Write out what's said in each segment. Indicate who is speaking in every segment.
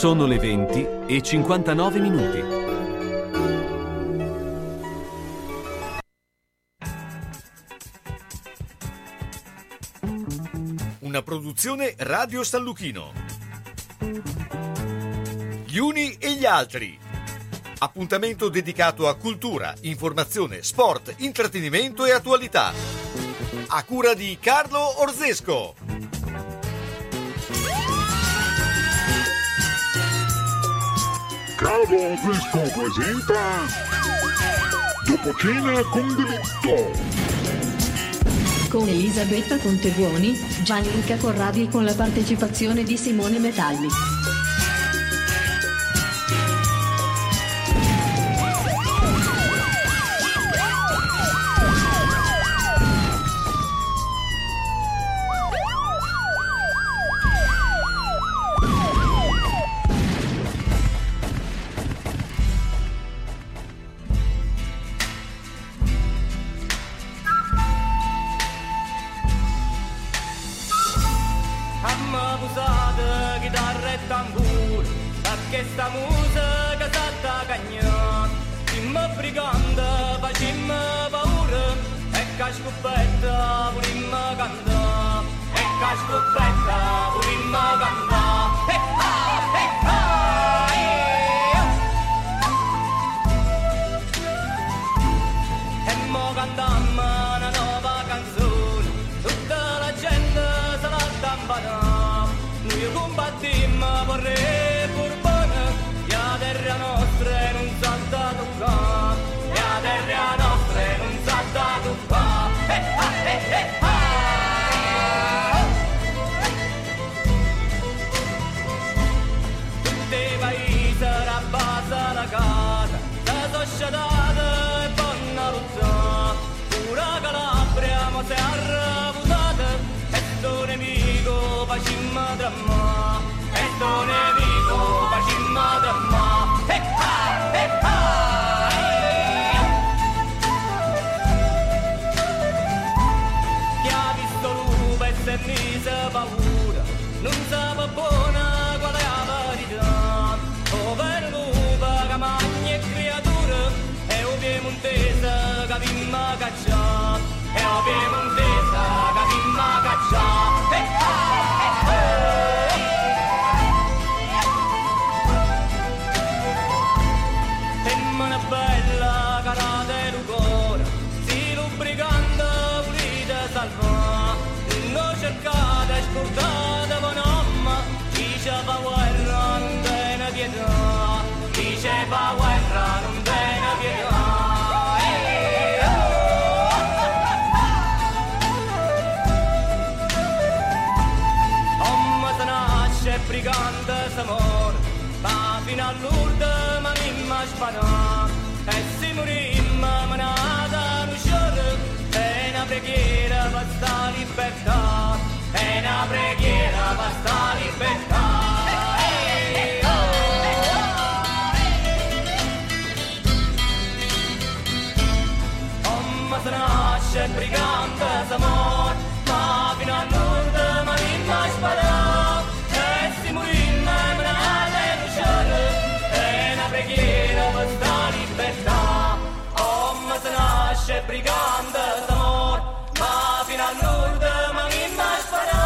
Speaker 1: Sono le 20 e 59 minuti.
Speaker 2: Una produzione Radio San Lucchino. Gli uni e gli altri. Appuntamento dedicato a cultura, informazione, sport, intrattenimento e attualità. A cura di Carlo Orzesco.
Speaker 3: Carlo Orzesco presenta Dopo cena con delitto.
Speaker 4: Con Elisabetta Contebuoni, Gianluca Corradi e con la partecipazione di Simone Metalli.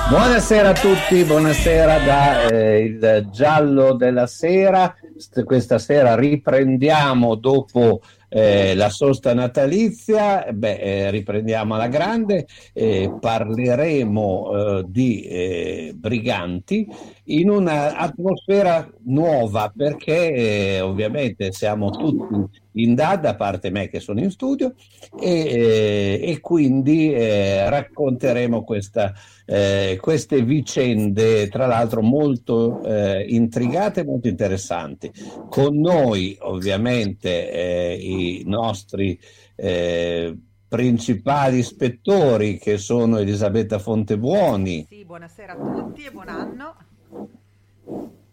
Speaker 5: Buonasera a tutti, buonasera da eh, il giallo della sera. St- questa sera riprendiamo dopo eh, la sosta natalizia, beh, eh, riprendiamo alla grande, eh, parleremo eh, di eh, briganti in un'atmosfera nuova perché eh, ovviamente siamo tutti in DAD, a parte me che sono in studio, e, eh, e quindi eh, racconteremo questa, eh, queste vicende, tra l'altro molto eh, intrigate e molto interessanti. Con noi ovviamente eh, i nostri eh, principali ispettori che sono Elisabetta Fontebuoni,
Speaker 6: Sì, buonasera a tutti e buon anno.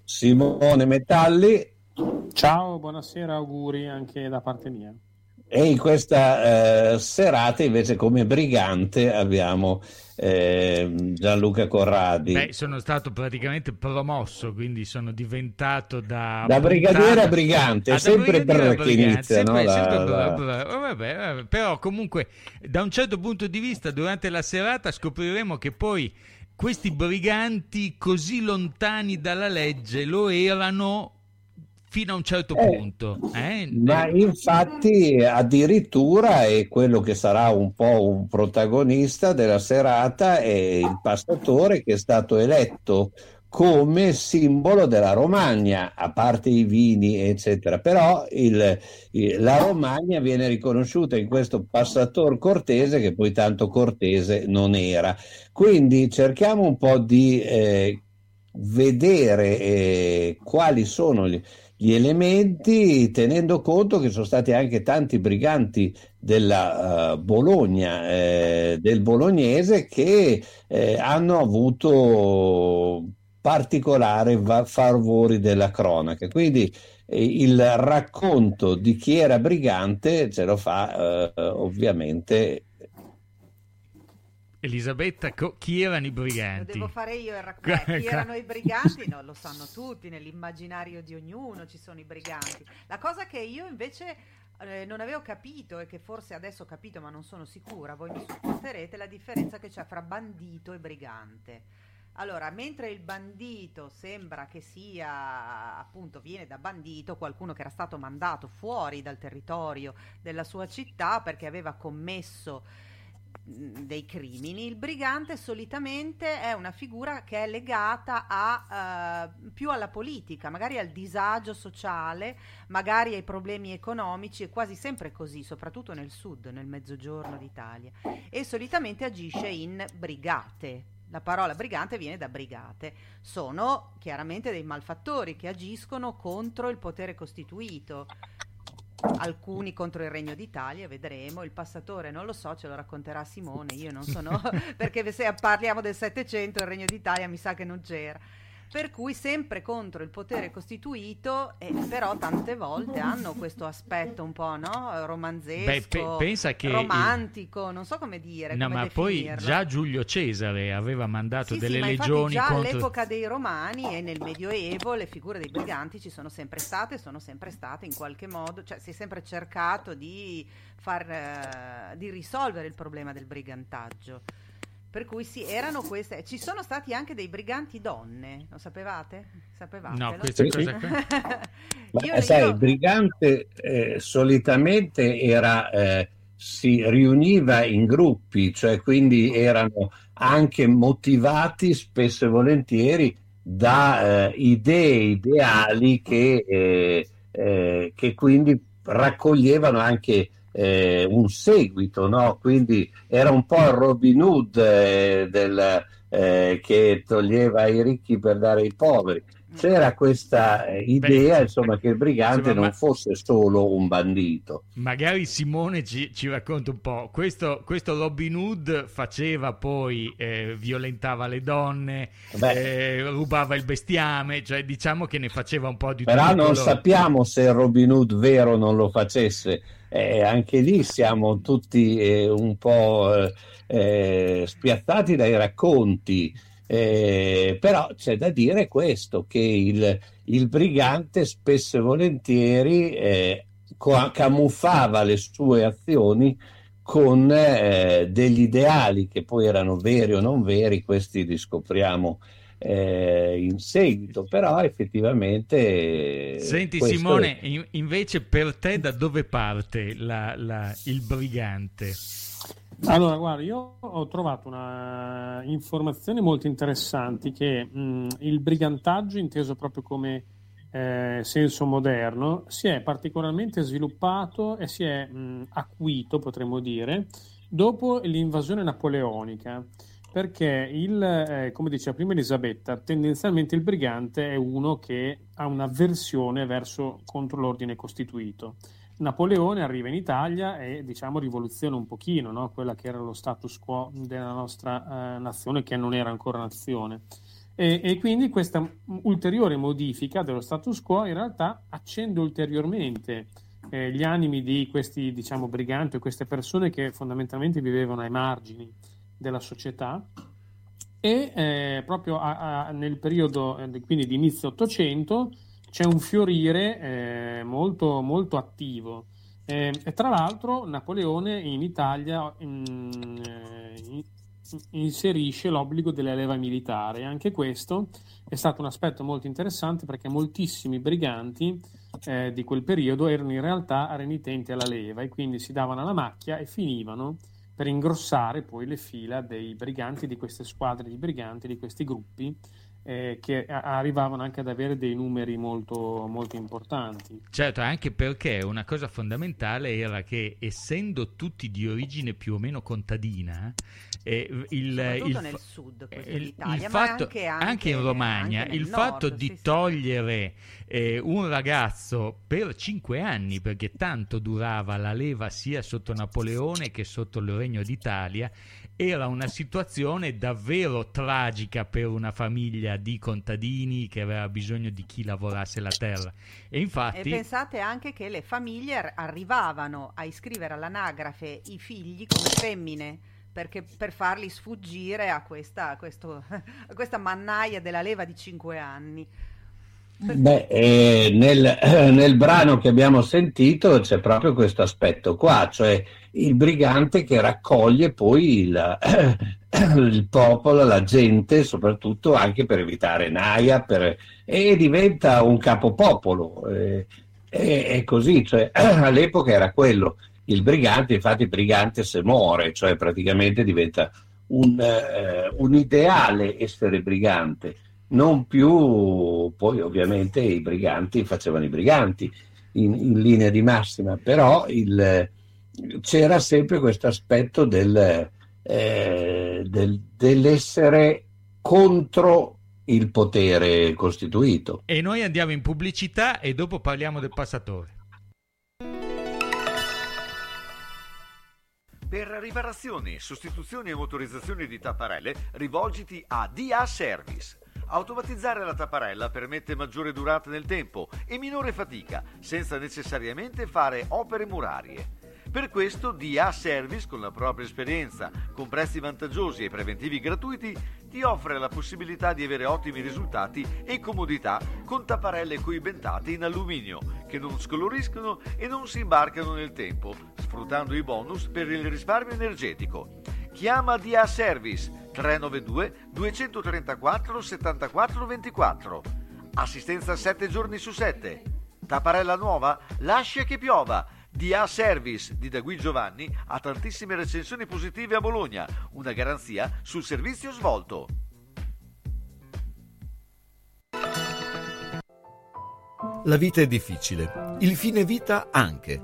Speaker 5: Simone Metalli
Speaker 7: Ciao, buonasera, auguri anche da parte mia.
Speaker 5: E in questa eh, serata invece come brigante abbiamo eh, Gianluca Corradi.
Speaker 7: Beh, sono stato praticamente promosso, quindi sono diventato da...
Speaker 5: Da brigadiere a brigante,
Speaker 7: Ah,
Speaker 5: sempre per inizia,
Speaker 7: sempre-
Speaker 5: no? La-
Speaker 7: sempre
Speaker 5: la-
Speaker 7: per- per- vabbè, vabbè, però comunque da un certo punto di vista durante la serata scopriremo che poi questi briganti così lontani dalla legge lo erano fino a un certo
Speaker 5: Eh,
Speaker 7: punto. eh?
Speaker 5: Ma infatti addirittura è quello che sarà un po' un protagonista della serata è il passatore che è stato eletto come simbolo della Romagna, a parte i vini, eccetera. Però il- il- la Romagna viene riconosciuta in questo passator cortese che poi tanto cortese non era. Quindi cerchiamo un po' di eh, vedere eh, quali sono gli, gli elementi, tenendo conto che sono stati anche tanti briganti della eh, Bologna, eh, del bolognese, che eh, hanno avuto particolare va- favori della cronaca. Quindi eh, il racconto di chi era brigante ce lo fa eh, ovviamente
Speaker 7: Elisabetta, co- chi erano i
Speaker 6: Lo
Speaker 7: briganti?
Speaker 6: devo fare io il racconto. Chi erano i briganti? No, lo sanno tutti, nell'immaginario di ognuno ci sono i briganti. La cosa che io invece eh, non avevo capito e che forse adesso ho capito ma non sono sicura, voi mi supporterete, la differenza che c'è fra bandito e brigante. Allora, mentre il bandito sembra che sia, appunto, viene da bandito qualcuno che era stato mandato fuori dal territorio della sua città perché aveva commesso dei crimini, il brigante solitamente è una figura che è legata a, eh, più alla politica, magari al disagio sociale, magari ai problemi economici, è quasi sempre così, soprattutto nel sud, nel mezzogiorno d'Italia, e solitamente agisce in brigate. La parola brigante viene da brigate. Sono chiaramente dei malfattori che agiscono contro il potere costituito. Alcuni contro il Regno d'Italia, vedremo. Il passatore non lo so, ce lo racconterà Simone. Io non sono perché se parliamo del Settecento, il Regno d'Italia mi sa che non c'era. Per cui sempre contro il potere costituito, e però tante volte hanno questo aspetto un po' no? romanzesco,
Speaker 7: Beh, pe- pensa che il-
Speaker 6: romantico, non so come dire.
Speaker 7: No,
Speaker 6: come
Speaker 7: ma poi
Speaker 6: definirlo.
Speaker 7: già Giulio Cesare aveva mandato
Speaker 6: Sì,
Speaker 7: delle
Speaker 6: sì, ma infatti
Speaker 7: legioni
Speaker 6: già
Speaker 7: contro...
Speaker 6: all'epoca dei Romani e nel Medioevo le figure dei briganti ci sono sempre state, sono sempre state in qualche modo, cioè si è sempre cercato di, far, eh, di risolvere il problema del brigantaggio. Per cui sì, erano queste. Ci sono stati anche dei briganti donne, lo sapevate? Sapevate?
Speaker 7: No,
Speaker 5: Sì,
Speaker 7: cosa qua...
Speaker 5: Ma
Speaker 6: Io-
Speaker 5: sai,
Speaker 6: io-
Speaker 5: il brigante eh, solitamente era, eh, si riuniva in gruppi, cioè quindi erano anche motivati spesso e volentieri da eh, idee ideali che, eh, eh, che quindi raccoglievano anche eh, un seguito, no? Quindi era un po' il Robin Hood eh, del, eh, che toglieva ai ricchi per dare ai poveri. C'era questa eh, idea,
Speaker 7: Beh,
Speaker 5: insomma, che il brigante
Speaker 7: insomma, ma-
Speaker 5: non fosse solo un bandito.
Speaker 7: Magari Simone ci, ci racconta un po'. Questo, questo Robin Hood faceva poi, eh, violentava le donne, eh, rubava il bestiame, cioè diciamo che ne faceva un po' di
Speaker 5: Però
Speaker 7: tutti i
Speaker 5: non sappiamo se Robin Hood vero non lo facesse. Eh, anche lì siamo tutti eh, un po' eh, spiazzati dai racconti. Eh, però c'è da dire questo, che il, il brigante spesso e volentieri eh, camuffava le sue azioni con eh, degli ideali che poi erano veri o non veri, questi li scopriamo eh, in seguito, però effettivamente...
Speaker 7: Senti Simone,
Speaker 5: è-
Speaker 7: in- invece per te da dove parte la- la- il brigante?
Speaker 8: Allora, guarda, io ho trovato una informazioni molto interessanti che mh, il brigantaggio, inteso proprio come eh, senso moderno, si è particolarmente sviluppato e si è mh, acuito, potremmo dire, dopo l'invasione napoleonica. Perché il, eh, come diceva prima Elisabetta, tendenzialmente il brigante è uno che ha un'avversione verso contro l'ordine costituito. Napoleone arriva in Italia e diciamo rivoluziona un pochino no? quella che era lo status quo della nostra eh, nazione che non era ancora nazione. E, e quindi questa ulteriore modifica dello status quo in realtà accende ulteriormente eh, gli animi di questi diciamo, briganti queste persone che fondamentalmente vivevano ai margini della società e eh, proprio a, a, nel periodo eh, quindi di inizio Ottocento c'è un fiorire eh, molto, molto attivo. Eh, e tra l'altro Napoleone in Italia in, in, inserisce l'obbligo della leva militare. Anche questo è stato un aspetto molto interessante perché moltissimi briganti eh, di quel periodo erano in realtà renitenti alla leva e quindi si davano alla macchia e finivano per ingrossare poi le fila dei briganti, di queste squadre di briganti, di questi gruppi eh, che arrivavano anche ad avere dei numeri molto, molto importanti.
Speaker 7: Certo, anche perché una cosa fondamentale era che essendo tutti di origine più o meno contadina,
Speaker 6: eh, il, il, nel sud il,
Speaker 7: il fatto, anche, anche, anche, in Romagna, il nord, fatto di sì, togliere eh, un ragazzo per cinque anni, perché tanto durava la leva sia sotto Napoleone che sotto il Regno d'Italia, era una situazione davvero tragica per una famiglia di contadini che aveva bisogno di chi lavorasse la terra. E infatti.
Speaker 6: E pensate anche che le famiglie arrivavano a iscrivere all'anagrafe i figli come femmine. Perché, per farli sfuggire a questa, a questo, a questa mannaia della leva di cinque anni.
Speaker 5: Beh, eh, nel, eh, nel, brano che abbiamo sentito c'è proprio questo aspetto qua, cioè il brigante che raccoglie poi il, eh, il popolo, la gente, soprattutto anche per evitare naia, per, e diventa un capopopolo. Eh, è così, cioè, all'epoca era quello, il brigante, infatti il brigante se muore, cioè praticamente diventa un, eh, un ideale essere brigante non più, poi ovviamente i briganti facevano i briganti in, in linea di massima, però il, c'era sempre questo aspetto del, eh, del, dell'essere contro il potere costituito.
Speaker 7: E noi andiamo in pubblicità e dopo parliamo del passatore.
Speaker 2: Per riparazioni, sostituzioni e motorizzazioni di tapparelle rivolgiti a DA Service Automatizzare la tapparella permette maggiore durata nel tempo e minore fatica, senza necessariamente fare opere murarie. Per questo DA Service, con la propria esperienza, con prezzi vantaggiosi e preventivi gratuiti, ti offre la possibilità di avere ottimi risultati e comodità con tapparelle coibentate in alluminio, che non scoloriscono e non si imbarcano nel tempo, sfruttando i bonus per il risparmio energetico. Chiama DA Service 392 234 74 24. Assistenza 7 giorni su 7. Tapparella nuova? Lascia che piova. DA Service di Dagui Giovanni ha tantissime recensioni positive a Bologna, una garanzia sul servizio svolto. La vita è difficile, il fine vita anche.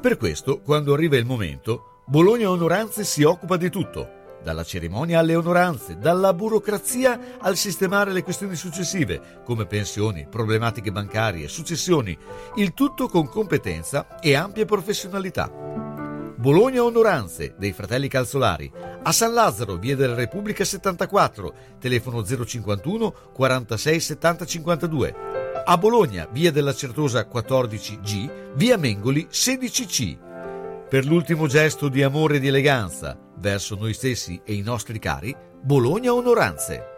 Speaker 2: Per questo, quando arriva il momento, Bologna Onoranze si occupa di tutto dalla cerimonia alle onoranze, dalla burocrazia al sistemare le questioni successive, come pensioni, problematiche bancarie, successioni, il tutto con competenza e ampia professionalità. Bologna Onoranze dei fratelli Calzolari, a San Lazzaro, via della Repubblica 74, telefono 051 46 70 52. A Bologna, via della Certosa 14G, via Mengoli 16C per l'ultimo gesto di amore e di eleganza verso noi stessi e i nostri cari, Bologna Onoranze.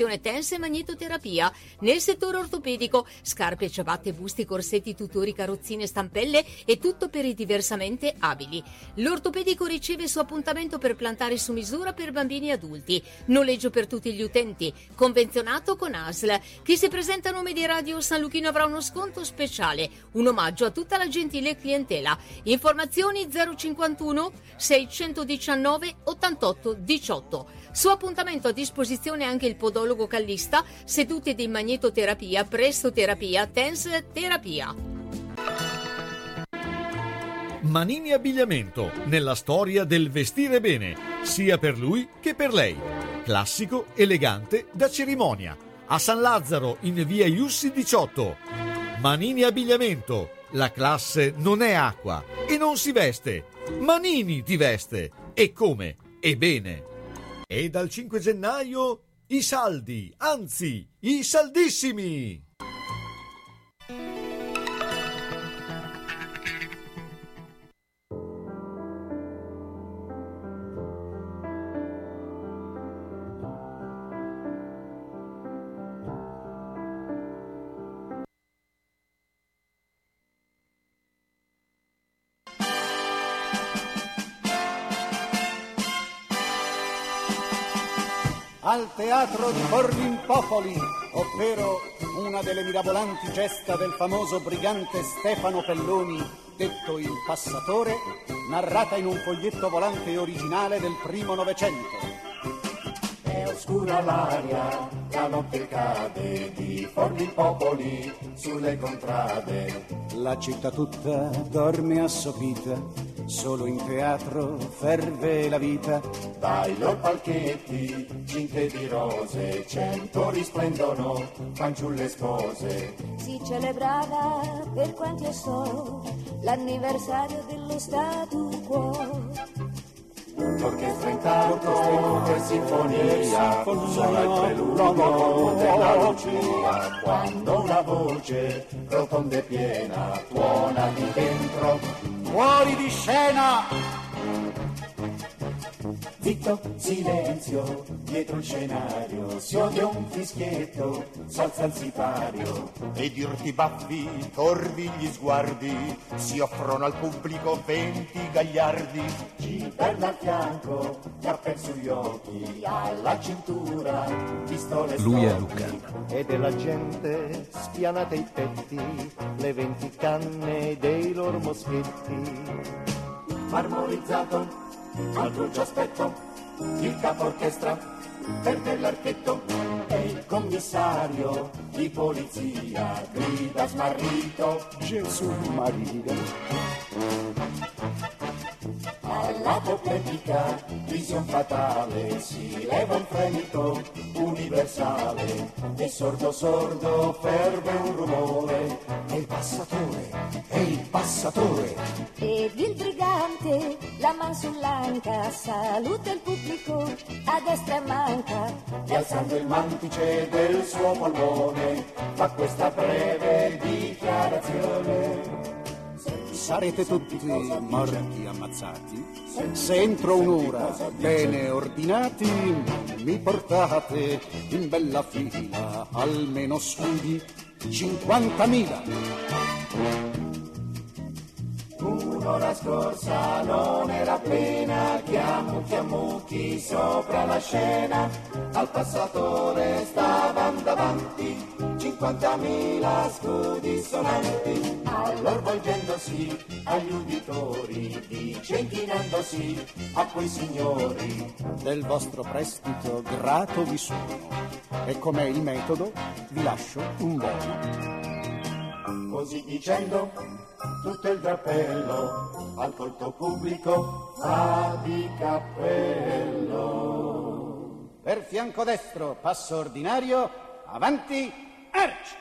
Speaker 9: professione tense e magnetoterapia. Nel settore ortopedico, scarpe, ciabatte, busti, corsetti, tutori, carrozzine, stampelle e tutto per i diversamente abili. L'ortopedico riceve il suo appuntamento per plantare su misura per bambini e adulti. Noleggio per tutti gli utenti. Convenzionato con ASL. Chi si presenta a nome di Radio San Luchino avrà uno sconto speciale. Un omaggio a tutta la gentile clientela. Informazioni 051 619 88 18. Su appuntamento a disposizione anche il podologo callista, sedute di magnetoterapia, prestoterapia, tense terapia.
Speaker 2: Manini Abbigliamento, nella storia del vestire bene, sia per lui che per lei. Classico, elegante, da cerimonia. A San Lazzaro, in via Iussi 18. Manini Abbigliamento, la classe non è acqua e non si veste. Manini ti veste. E come? E bene. E dal 5 gennaio i saldi, anzi, i saldissimi.
Speaker 10: Teatro di Forlimpopoli, ovvero una delle mirabolanti gesta del famoso brigante Stefano Pelloni, detto il Passatore, narrata in un foglietto volante originale del primo Novecento.
Speaker 11: È oscura l'aria, la notte cade di Forlimpopoli sulle contrade.
Speaker 10: La città tutta dorme assopita, solo in teatro ferve la vita.
Speaker 11: Dai loro palchetti, cinte di rose, cento risplendono, fanciulle spose.
Speaker 12: Si celebrava, per quanto io so, l'anniversario dello statu quo.
Speaker 11: L'orchestra intanto per sinfonia, suona il preludio della Lucia, quando una voce rotonda e piena tuona di dentro,
Speaker 10: fuori di scena!
Speaker 11: Zitto, silenzio, dietro il scenario si odia un fischietto, salza il sipario.
Speaker 13: Ed irti baffi, torvi gli sguardi, si offrono al pubblico venti gagliardi.
Speaker 11: Ci perna al fianco, cappel sugli occhi, alla cintura, pistole
Speaker 1: Lui è. Luca.
Speaker 14: e della gente spianate i petti, le venti canne dei loro moschetti.
Speaker 11: marmorizzato al crucio aspetto il capo orchestra perde l'archetto e il commissario di polizia grida smarrito
Speaker 10: Gesù Maria.
Speaker 11: All'apopletica vision fatale si leva un fremito universale. E sordo sordo ferve un rumore è il passatore è il passatore.
Speaker 12: Ed il brigante, la man sull'anca, saluta il pubblico, a destra e manca.
Speaker 11: e alzando il mantice del suo polmone fa questa breve dichiarazione
Speaker 10: Sarete tutti morti ammazzati. Se entro un'ora bene ordinati mi portate in bella fila. Almeno scudi 50.000
Speaker 11: Un'ora scorsa non era appena chiamu chiamucchi sopra la scena. Al passatore stavano davanti 50.000 scudi sonanti. Allora volgendosi agli uditori dice inchinandosi a quei signori.
Speaker 10: Del vostro prestito grato vi sono e com'è il metodo vi lascio un buono.
Speaker 11: Così dicendo, tutto il drappello al colto pubblico fa di cappello.
Speaker 10: per fianco destro passo ordinario avanti arch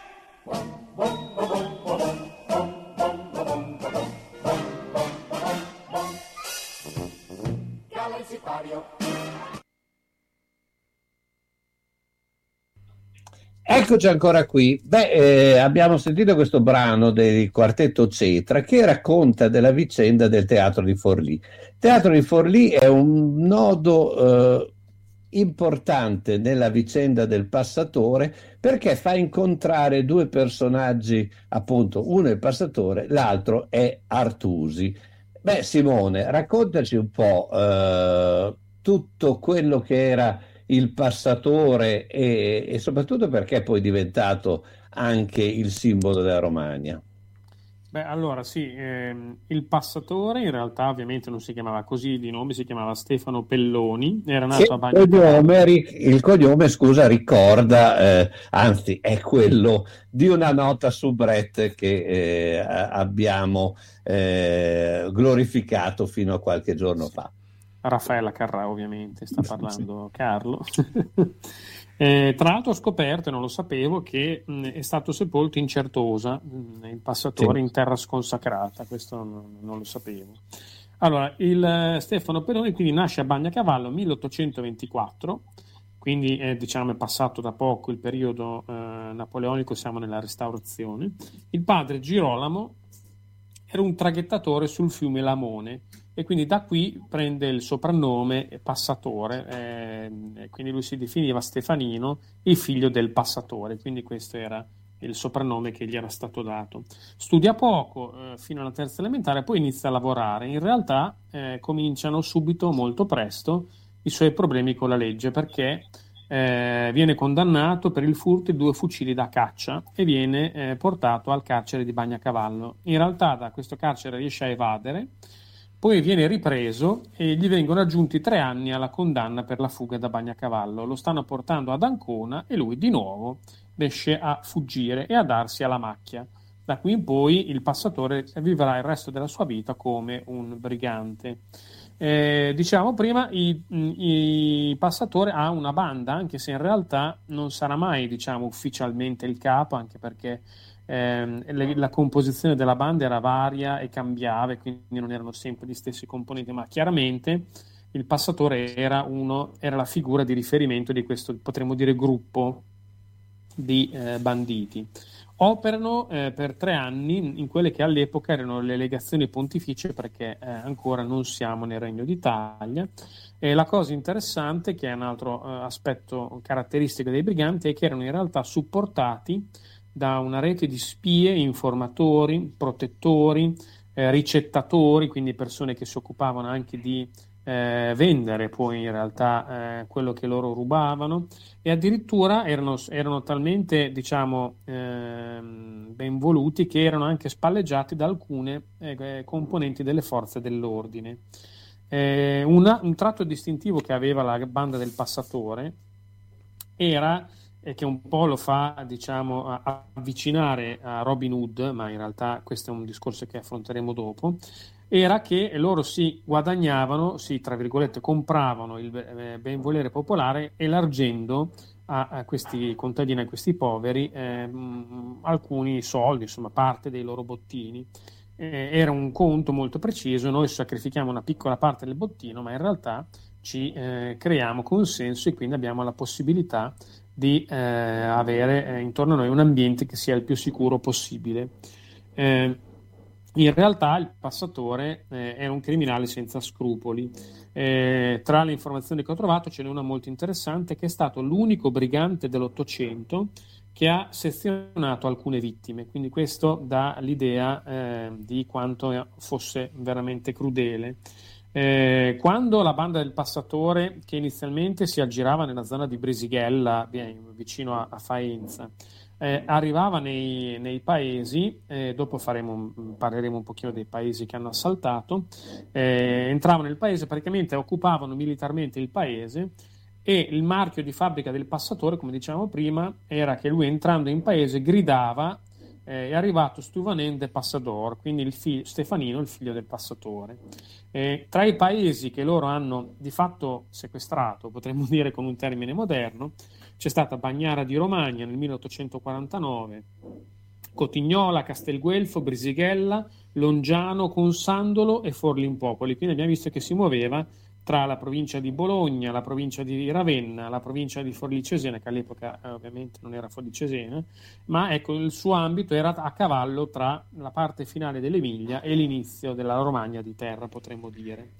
Speaker 5: Eccoci ancora qui. Beh, eh, abbiamo sentito questo brano del quartetto Cetra che racconta della vicenda del teatro di Forlì. Teatro di Forlì è un nodo eh, importante nella vicenda del passatore perché fa incontrare due personaggi, appunto, uno è il passatore, l'altro è Artusi. Beh, Simone, raccontaci un po' eh, tutto quello che era il passatore e, e soprattutto perché è poi diventato anche il simbolo della Romagna.
Speaker 8: Beh, allora sì, ehm, il passatore in realtà ovviamente non si chiamava così di nome, si chiamava Stefano Pelloni, era nato
Speaker 5: Che
Speaker 8: a
Speaker 5: il
Speaker 8: Bagno
Speaker 5: cognome, il cognome, scusa, ricorda, eh, anzi è quello di una nota soubrette che eh, abbiamo eh, glorificato fino a qualche giorno fa.
Speaker 8: Raffaella Carrà ovviamente, sta parlando Carlo. Eh, tra l'altro ho scoperto, e non lo sapevo, che mh, è stato sepolto in Certosa, mh, il passatore
Speaker 5: Sì.
Speaker 8: in terra sconsacrata, questo non, non lo sapevo. Allora, il eh, Stefano Peroni quindi nasce a Bagnacavallo 1824, quindi eh, diciamo è passato da poco il periodo eh, napoleonico, siamo nella restaurazione. Il padre Girolamo era un traghettatore sul fiume Lamone e quindi da qui prende il soprannome passatore, ehm, e quindi lui si definiva Stefanino, il figlio del passatore, quindi questo era il soprannome che gli era stato dato. Studia poco eh, fino alla terza elementare, poi inizia a lavorare. In realtà eh, cominciano subito, molto presto, i suoi problemi con la legge perché eh, viene condannato per il furto di due fucili da caccia e viene eh, portato al carcere di Bagnacavallo. In realtà da questo carcere riesce a evadere, poi viene ripreso e gli vengono aggiunti tre anni alla condanna per la fuga da Bagnacavallo. Lo stanno portando ad Ancona e lui di nuovo riesce a fuggire e a darsi alla macchia. Da qui in poi il passatore vivrà il resto della sua vita come un brigante. Eh, diciamo prima, il passatore ha una banda, anche se in realtà non sarà mai diciamo, ufficialmente il capo, anche perché ehm, le- la composizione della banda era varia e cambiava, quindi non erano sempre gli stessi componenti, ma chiaramente il passatore era, uno, era la figura di riferimento di questo, potremmo dire, gruppo di eh, banditi. Operano eh, per tre anni in quelle che all'epoca erano le legazioni pontificie perché eh, ancora non siamo nel Regno d'Italia. E la cosa interessante, che è un altro eh, aspetto caratteristico dei briganti, è che erano in realtà supportati da una rete di spie, informatori, protettori, eh, ricettatori, quindi persone che si occupavano anche di eh, vendere poi in realtà eh, quello che loro rubavano e addirittura erano, erano talmente diciamo ehm, ben voluti che erano anche spalleggiati da alcune eh, componenti delle forze dell'ordine. Eh, una- un tratto distintivo che aveva la banda del passatore era e che un po' lo fa diciamo avvicinare a Robin Hood, ma in realtà questo è un discorso che affronteremo dopo, era che loro si guadagnavano, si tra virgolette compravano il eh, benvolere popolare elargendo a questi contadini, a questi poveri, ehm, alcuni soldi, insomma parte dei loro bottini. Eh, era un conto molto preciso, noi sacrifichiamo una piccola parte del bottino, ma in realtà ci eh, creiamo consenso e quindi abbiamo la possibilità di eh, avere eh, intorno a noi un ambiente che sia il più sicuro possibile. Eh, in realtà il passatore eh, è un criminale senza scrupoli. Eh, tra le informazioni che ho trovato ce n'è una molto interessante che è stato l'unico brigante dell'Ottocento che ha sezionato alcune vittime, quindi questo dà l'idea eh, di quanto fosse veramente crudele. Eh, quando la banda del passatore, che inizialmente si aggirava nella zona di Brisighella, vi- vicino a, a Faenza, eh, arrivava nei, nei paesi, eh, dopo faremo, un- parleremo un pochino dei paesi che hanno assaltato, eh, entravano nel paese, praticamente occupavano militarmente il paese e il marchio di fabbrica del passatore, come dicevamo prima, era che lui entrando in paese gridava eh, è arrivato Stuvanende Passador, quindi il figlio, Stefanino, il figlio del passatore. Eh, tra i paesi che loro hanno di fatto sequestrato, potremmo dire con un termine moderno, c'è stata Bagnara di Romagna nel 1849, Cotignola, Castelguelfo, Brisighella, Longiano, Consandolo e Forlimpopoli. Quindi abbiamo visto che si muoveva tra la provincia di Bologna, la provincia di Ravenna, la provincia di Forlì Cesena, che all'epoca eh, ovviamente non era Forlì Cesena, ma ecco il suo ambito era a cavallo tra la parte finale dell'Emilia e l'inizio della Romagna di terra, potremmo dire.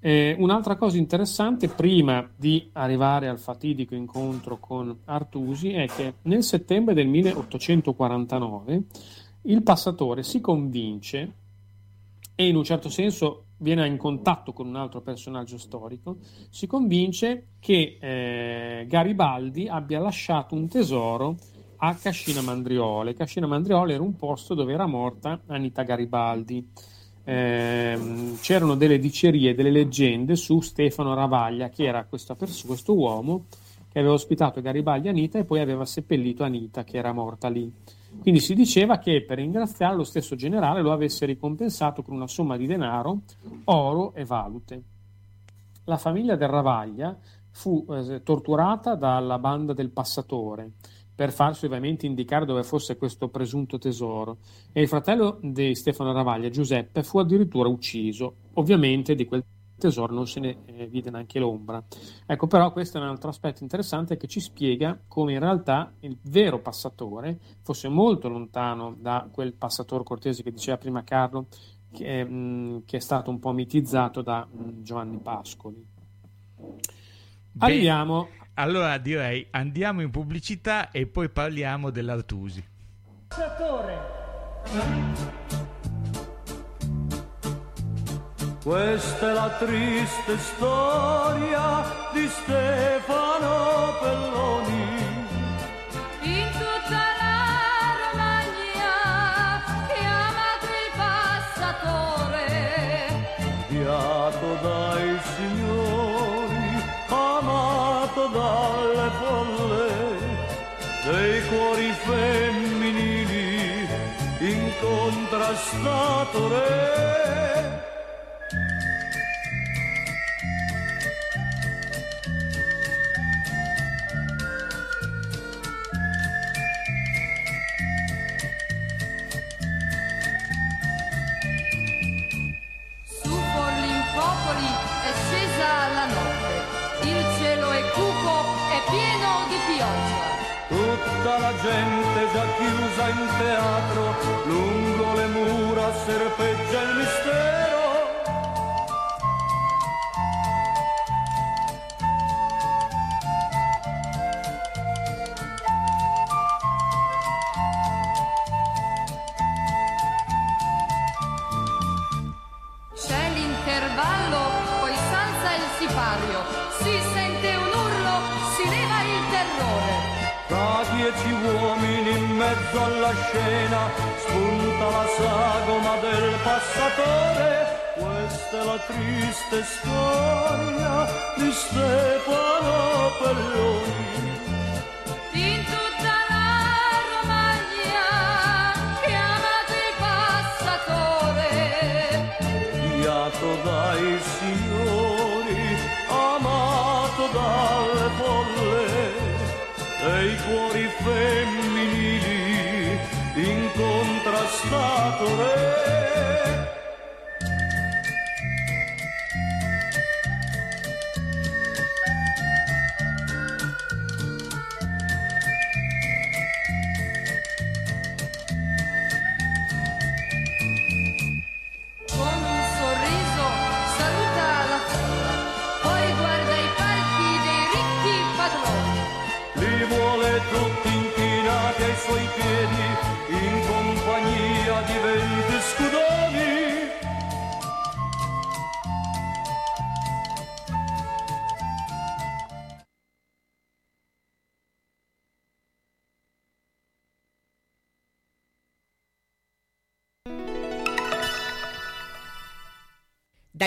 Speaker 8: Eh, un'altra cosa interessante, prima di arrivare al fatidico incontro con Artusi, è che nel settembre del 1849 il passatore si convince e in un certo senso viene in contatto con un altro personaggio storico, si convince che eh, Garibaldi abbia lasciato un tesoro a Cascina Mandriole. Cascina Mandriole era un posto dove era morta Anita Garibaldi. Eh, c'erano delle dicerie, delle leggende su Stefano Ravaglia, che era questo, questo uomo che aveva ospitato Garibaldi e Anita e poi aveva seppellito Anita, che era morta lì. Quindi si diceva che per ringraziare lo stesso generale lo avesse ricompensato con una somma di denaro, oro e valute. La famiglia del Ravaglia fu eh, torturata dalla banda del passatore per farsi ovviamente indicare dove fosse questo presunto tesoro e il fratello di Stefano Ravaglia, Giuseppe, fu addirittura ucciso. Ovviamente di quel tesoro non se ne eh, vide neanche l'ombra. Ecco, però questo è un altro aspetto interessante che ci spiega come in realtà il vero passatore fosse molto lontano da quel passatore cortese che diceva prima Carlo, che, mh, mm, che è stato un po' mitizzato da mh, Giovanni Pascoli. Arriviamo.
Speaker 7: Allora direi andiamo in pubblicità e poi parliamo dell'Artusi.
Speaker 15: Passatore. Questa è la triste storia di Stefano Pelloni.
Speaker 16: In tutta la Romagna chiamato il passatore.
Speaker 15: Odiato dai signori, amato dalle folle, dei cuori femminili, incontrastato re. Chiusa in teatro, lungo le mura serpeggia il mistero.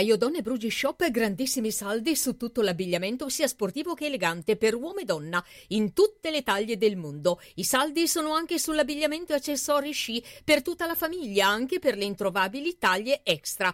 Speaker 9: Iodone Brugi Shop grandissimi saldi su tutto l'abbigliamento sia sportivo che elegante per uomo e donna in tutte le taglie del mondo. I saldi sono anche sull'abbigliamento e accessori sci per tutta la famiglia, anche per le introvabili taglie extra.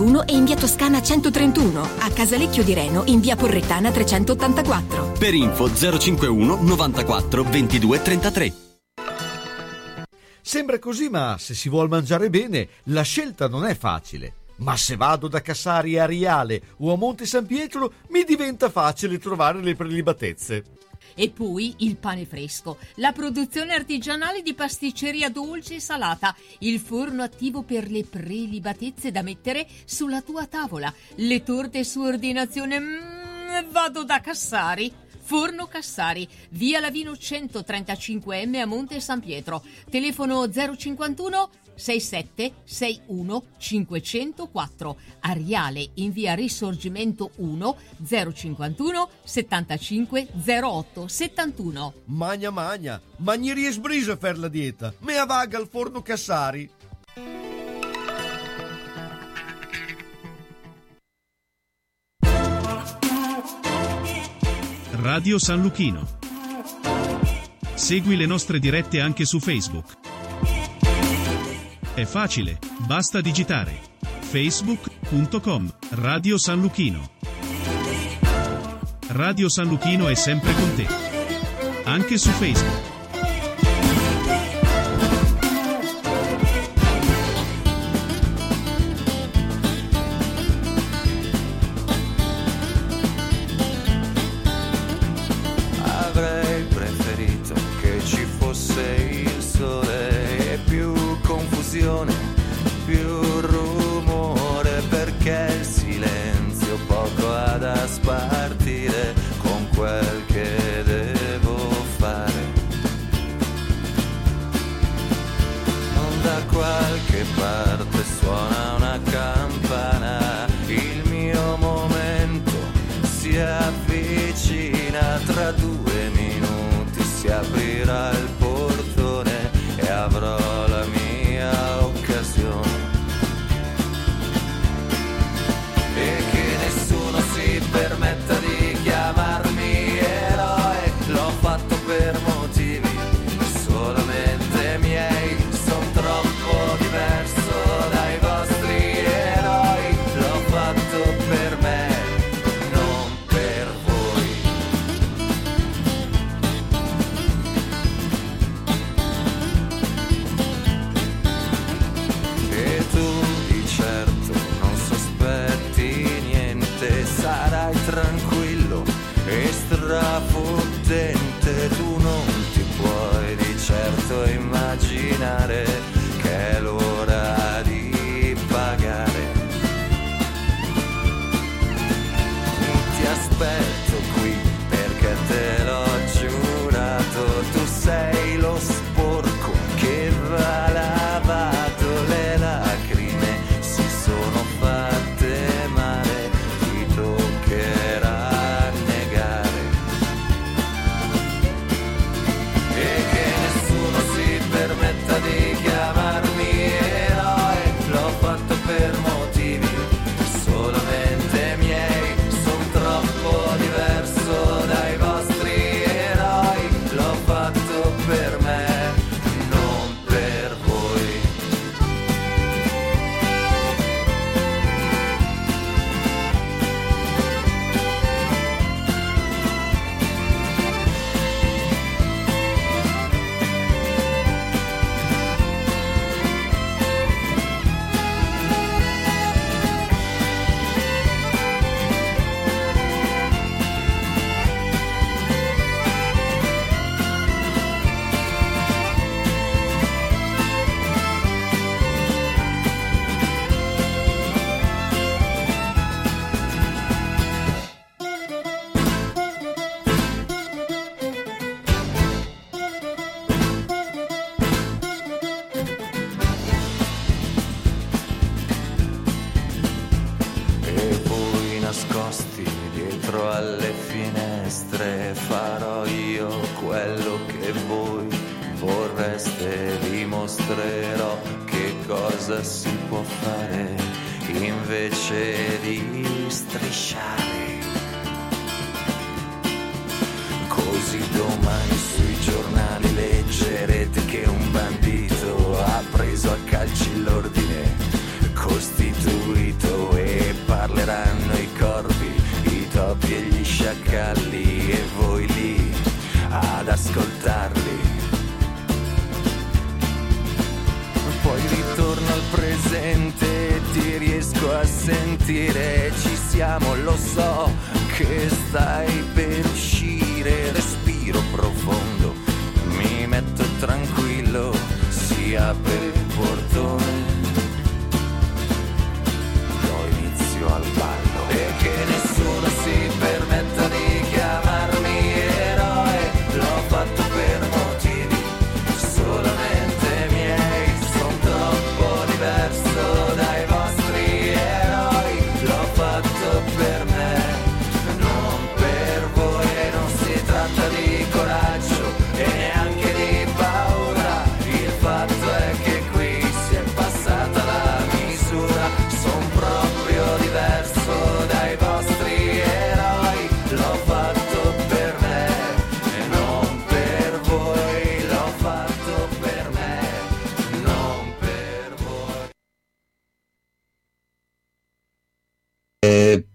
Speaker 17: e in via Toscana 131, a Casalecchio di Reno in via Porrettana 384.
Speaker 18: Per info 051 94 22 33.
Speaker 2: Sembra così, ma se si vuol mangiare bene, la scelta non è facile. Ma se vado da Cassari a Riale o a Monte San Pietro, mi diventa facile trovare le prelibatezze.
Speaker 19: E poi il pane fresco, la produzione artigianale di pasticceria dolce e salata, il forno attivo per le prelibatezze da mettere sulla tua tavola, le torte su ordinazione. Mm, vado da Cassari. Forno Cassari, via Lavino 135M a Monte San Pietro. Telefono 051 67 61 504. Ariale in via Risorgimento 1 051 75 08 71.
Speaker 20: Magna magna, ma non riesco a fare la dieta. Me avaga al forno Cassari.
Speaker 21: Radio San Luchino. Segui le nostre dirette anche su Facebook. È facile, basta digitare facebook.com Radio San Luchino. Radio San Luchino è sempre con te. Anche su Facebook.
Speaker 22: Avrei preferito che ci fosse nascosti dietro alle finestre farò io quello che voi vorreste. Vi mostrerò che cosa si può fare invece di strisciare. Così domani sui giornali leggerete che un bandito ha preso a calci l'ordine costituito topi e gli sciacalli e voi lì ad ascoltarli. Poi ritorno al presente e ti riesco a sentire, ci siamo, lo so che stai per uscire, respiro profondo, mi metto tranquillo, si apre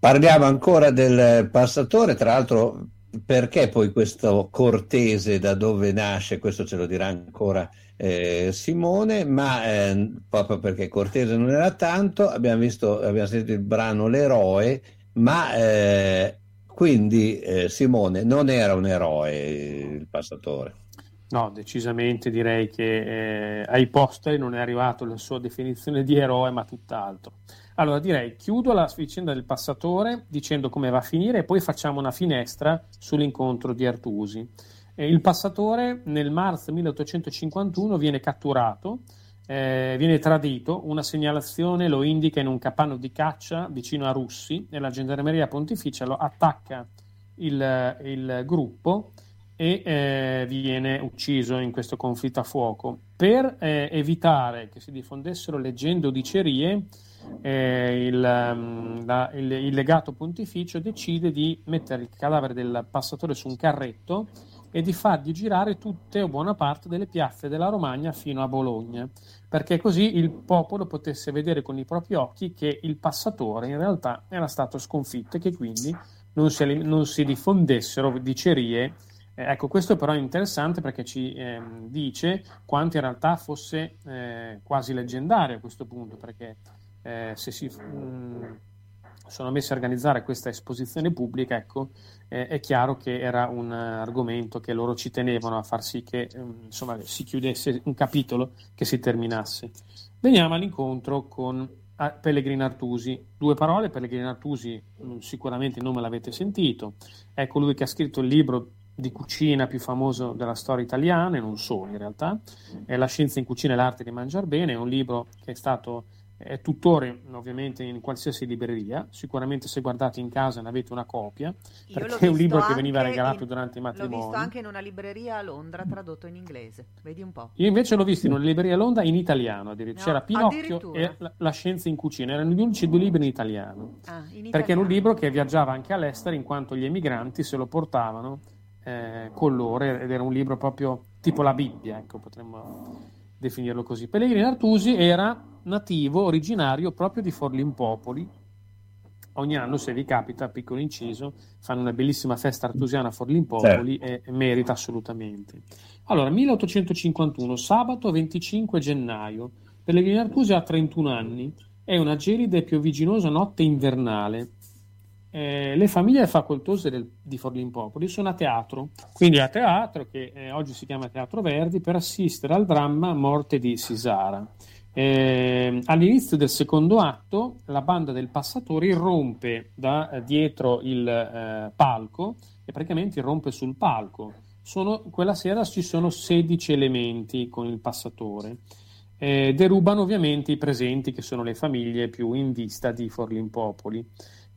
Speaker 5: parliamo ancora del passatore, tra l'altro perché poi questo cortese da dove nasce, questo ce lo dirà ancora eh, Simone, ma eh, proprio perché cortese non era tanto, abbiamo visto, abbiamo sentito il brano L'eroe, ma eh, quindi eh, Simone non era un eroe il passatore.
Speaker 8: No, decisamente direi che eh, ai posteri non è arrivato la sua definizione di eroe, ma tutt'altro. Allora direi chiudo la vicenda del passatore dicendo come va a finire e poi facciamo una finestra sull'incontro di Artusi. Eh, il passatore nel marzo 1851 viene catturato, eh, viene tradito, una segnalazione lo indica in un capanno di caccia vicino a Russi e la gendarmeria pontificia lo attacca il, il gruppo e eh, viene ucciso in questo conflitto a fuoco. Per eh, evitare che si diffondessero leggende o dicerie, eh, il, um, la- il- il legato pontificio decide di mettere il cadavere del passatore su un carretto e di fargli girare tutte o buona parte delle piazze della Romagna fino a Bologna, perché così il popolo potesse vedere con i propri occhi che il passatore in realtà era stato sconfitto e che quindi non si, non si diffondessero dicerie. Eh, ecco, questo però è interessante perché ci ehm, dice quanto in realtà fosse eh, quasi leggendario a questo punto, perché eh, se si mh, sono messi a organizzare questa esposizione pubblica, ecco, eh, è chiaro che era un eh, argomento che loro ci tenevano a far sì che ehm, insomma, si chiudesse un capitolo, che si terminasse. Veniamo all'incontro con ah, Pellegrino Artusi. Due parole, Pellegrino Artusi mh, sicuramente il nome l'avete sentito, è colui che ha scritto il libro di cucina più famoso della storia italiana, e non solo in realtà, è La scienza in cucina e l'arte di mangiare bene, è un libro che è stato è tuttora ovviamente in qualsiasi libreria, sicuramente se guardate in casa ne avete una copia,
Speaker 6: Io
Speaker 8: perché è un libro che veniva regalato
Speaker 6: in-
Speaker 8: durante i
Speaker 6: L'ho visto
Speaker 8: matrimoni.
Speaker 6: anche in una libreria a Londra tradotto in inglese. Vedi un po'.
Speaker 8: Io invece l'ho visto in una libreria a Londra in italiano, addirittura.
Speaker 6: No,
Speaker 8: c'era Pinocchio
Speaker 6: addirittura.
Speaker 8: e la, La scienza in cucina, erano gli unici due libri in italiano.
Speaker 6: Ah, in
Speaker 8: perché era un
Speaker 6: italiano.
Speaker 8: libro che viaggiava anche all'estero in quanto gli emigranti se lo portavano eh, con loro ed era un libro proprio tipo la Bibbia, ecco, potremmo definirlo così. Pellegrino Artusi era nativo, originario proprio di Forlimpopoli. Ogni anno, se vi capita, piccolo inciso, fanno una bellissima festa artusiana a Forlimpopoli e e merita assolutamente. Allora, 1851, sabato 25 gennaio, Pellegrino Artusi ha 31 anni, è una gelida e pioviginosa notte invernale. Eh, le famiglie facoltose del- di Forlimpopoli sono a teatro, quindi a teatro che eh, oggi si chiama Teatro Verdi, per assistere al dramma Morte di Sisara. Eh, all'inizio del secondo atto, la banda del passatore irrompe da eh, dietro il eh, palco e praticamente irrompe sul palco. Sono- quella sera ci sono 16 elementi con il passatore. Eh, derubano ovviamente i presenti che sono le famiglie più in vista di Forlimpopoli.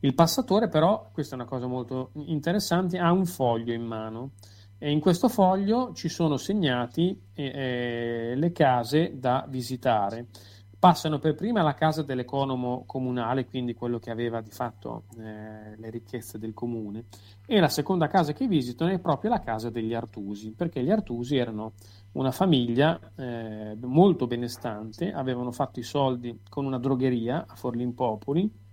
Speaker 8: Il passatore però, questa è una cosa molto interessante, ha un foglio in mano e in questo foglio ci sono segnati eh, eh, le case da visitare. Passano per prima la casa dell'economo comunale, quindi quello che aveva di fatto eh, le ricchezze del comune, e la seconda casa che visitano è proprio la casa degli Artusi, perché gli Artusi erano una famiglia eh, molto benestante, avevano fatto i soldi con una drogheria a Forlimpopoli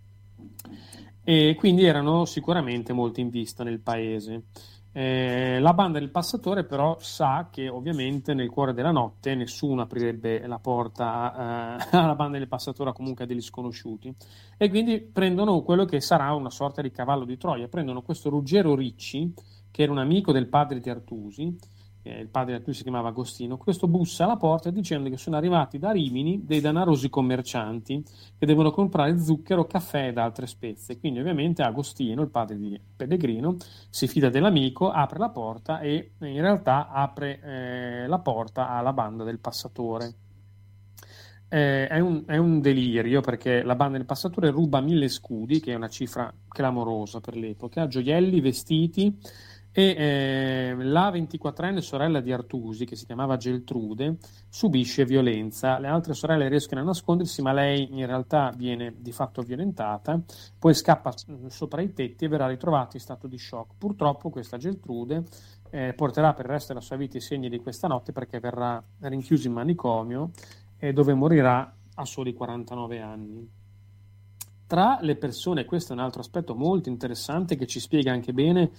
Speaker 8: e quindi erano sicuramente molto in vista nel paese. Eh, la banda del passatore però sa che ovviamente nel cuore della notte nessuno aprirebbe la porta eh, alla banda del passatore comunque a degli sconosciuti e quindi prendono quello che sarà una sorta di cavallo di Troia, prendono questo Ruggero Ricci che era un amico del padre di Artusi eh, il padre di Artusi si chiamava Agostino, questo bussa alla porta dicendo che sono arrivati da Rimini dei danarosi commercianti che devono comprare zucchero, caffè ed altre spezie. Quindi ovviamente Agostino, il padre di Pellegrino, si fida dell'amico, apre la porta e in realtà apre eh, la porta alla banda del passatore. Eh, è, un, è, un, delirio perché la banda del passatore ruba mille scudi, che è una cifra clamorosa per l'epoca, gioielli, vestiti, e eh, la 24enne sorella di Artusi, che si chiamava Geltrude, subisce violenza. Le altre sorelle riescono a nascondersi, ma lei in realtà viene di fatto violentata, poi scappa mm, sopra i tetti e verrà ritrovata in stato di shock. Purtroppo questa Geltrude eh, porterà per il resto della sua vita i segni di questa notte perché verrà rinchiusa in manicomio eh, dove morirà a soli 49 anni. Tra le persone, questo è un altro aspetto molto interessante che ci spiega anche bene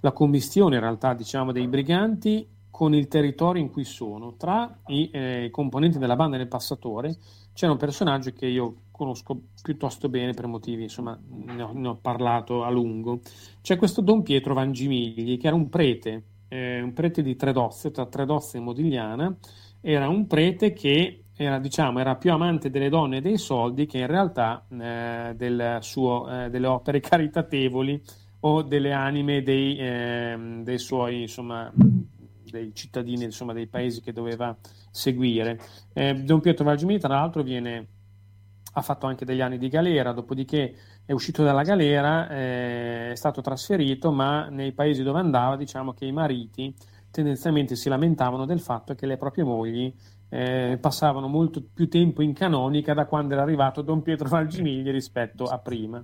Speaker 8: la commistione in realtà diciamo, dei briganti con il territorio in cui sono. Tra i eh, componenti della banda del passatore c'era un personaggio che io conosco piuttosto bene per motivi, insomma, ne ho, ne ho parlato a lungo. C'è questo Don Pietro Vangimigli, che era un prete, eh, un prete di Tredozze, tra Tredozze e Modigliana, era un prete che era, diciamo, era più amante delle donne e dei soldi che in realtà eh, del suo, eh, delle opere caritatevoli o delle anime dei, eh, dei suoi insomma, dei cittadini insomma, dei paesi che doveva seguire. Eh, Don Pietro Valgimini, tra l'altro, viene, ha fatto anche degli anni di galera, dopodiché è uscito dalla galera, eh, è stato trasferito, ma nei paesi dove andava, diciamo che i mariti tendenzialmente si lamentavano del fatto che le proprie mogli eh, passavano molto più tempo in canonica da quando era arrivato Don Pietro Valgimigli rispetto a prima.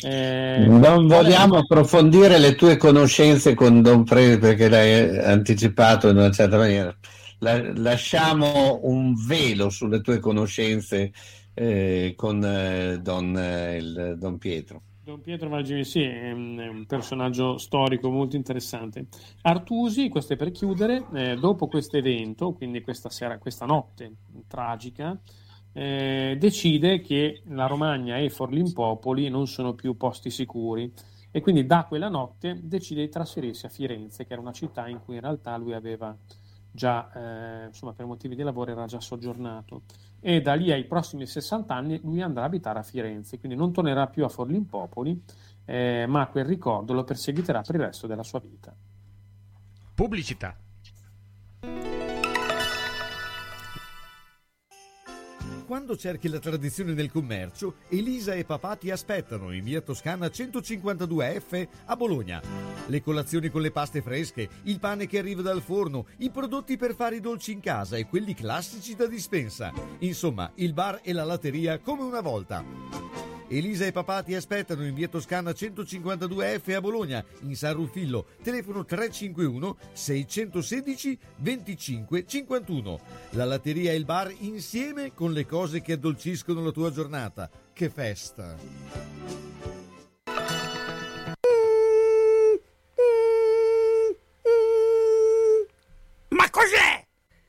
Speaker 5: Eh, non vogliamo approfondire le tue conoscenze con Don Freddy perché l'hai anticipato in una certa maniera. La, lasciamo un velo sulle tue conoscenze eh, con eh, Don, eh, il, Don, Pietro.
Speaker 8: Don Pietro Valgini, sì, è un, è un, personaggio storico molto interessante. Artusi, questo è per chiudere, eh, dopo questo evento, quindi questa, sera, questa notte tragica, eh, decide che la Romagna e Forlimpopoli non sono più posti sicuri e quindi da quella notte decide di trasferirsi a Firenze, che era una città in cui in realtà lui aveva già, eh, insomma, per motivi di lavoro era già soggiornato. E da lì ai prossimi 60 anni lui andrà a abitare a Firenze, quindi non tornerà più a Forlimpopoli, eh, ma quel ricordo lo perseguiterà per il resto della sua vita.
Speaker 7: Pubblicità.
Speaker 2: Quando cerchi la tradizione del commercio, Elisa e papà ti aspettano in via Toscana 152F a Bologna. Le colazioni con le paste fresche, il pane che arriva dal forno, i prodotti per fare i dolci in casa e quelli classici da dispensa. Insomma, il bar e la latteria come una volta. Elisa e papà ti aspettano in via Toscana 152F a Bologna, in San Rufillo, telefono 351 616 25 51. La latteria e il bar insieme con le cose che addolciscono la tua giornata. Che festa!
Speaker 23: Ma cos'è?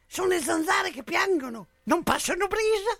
Speaker 23: Sono le zanzare che piangono? Non passano brisa?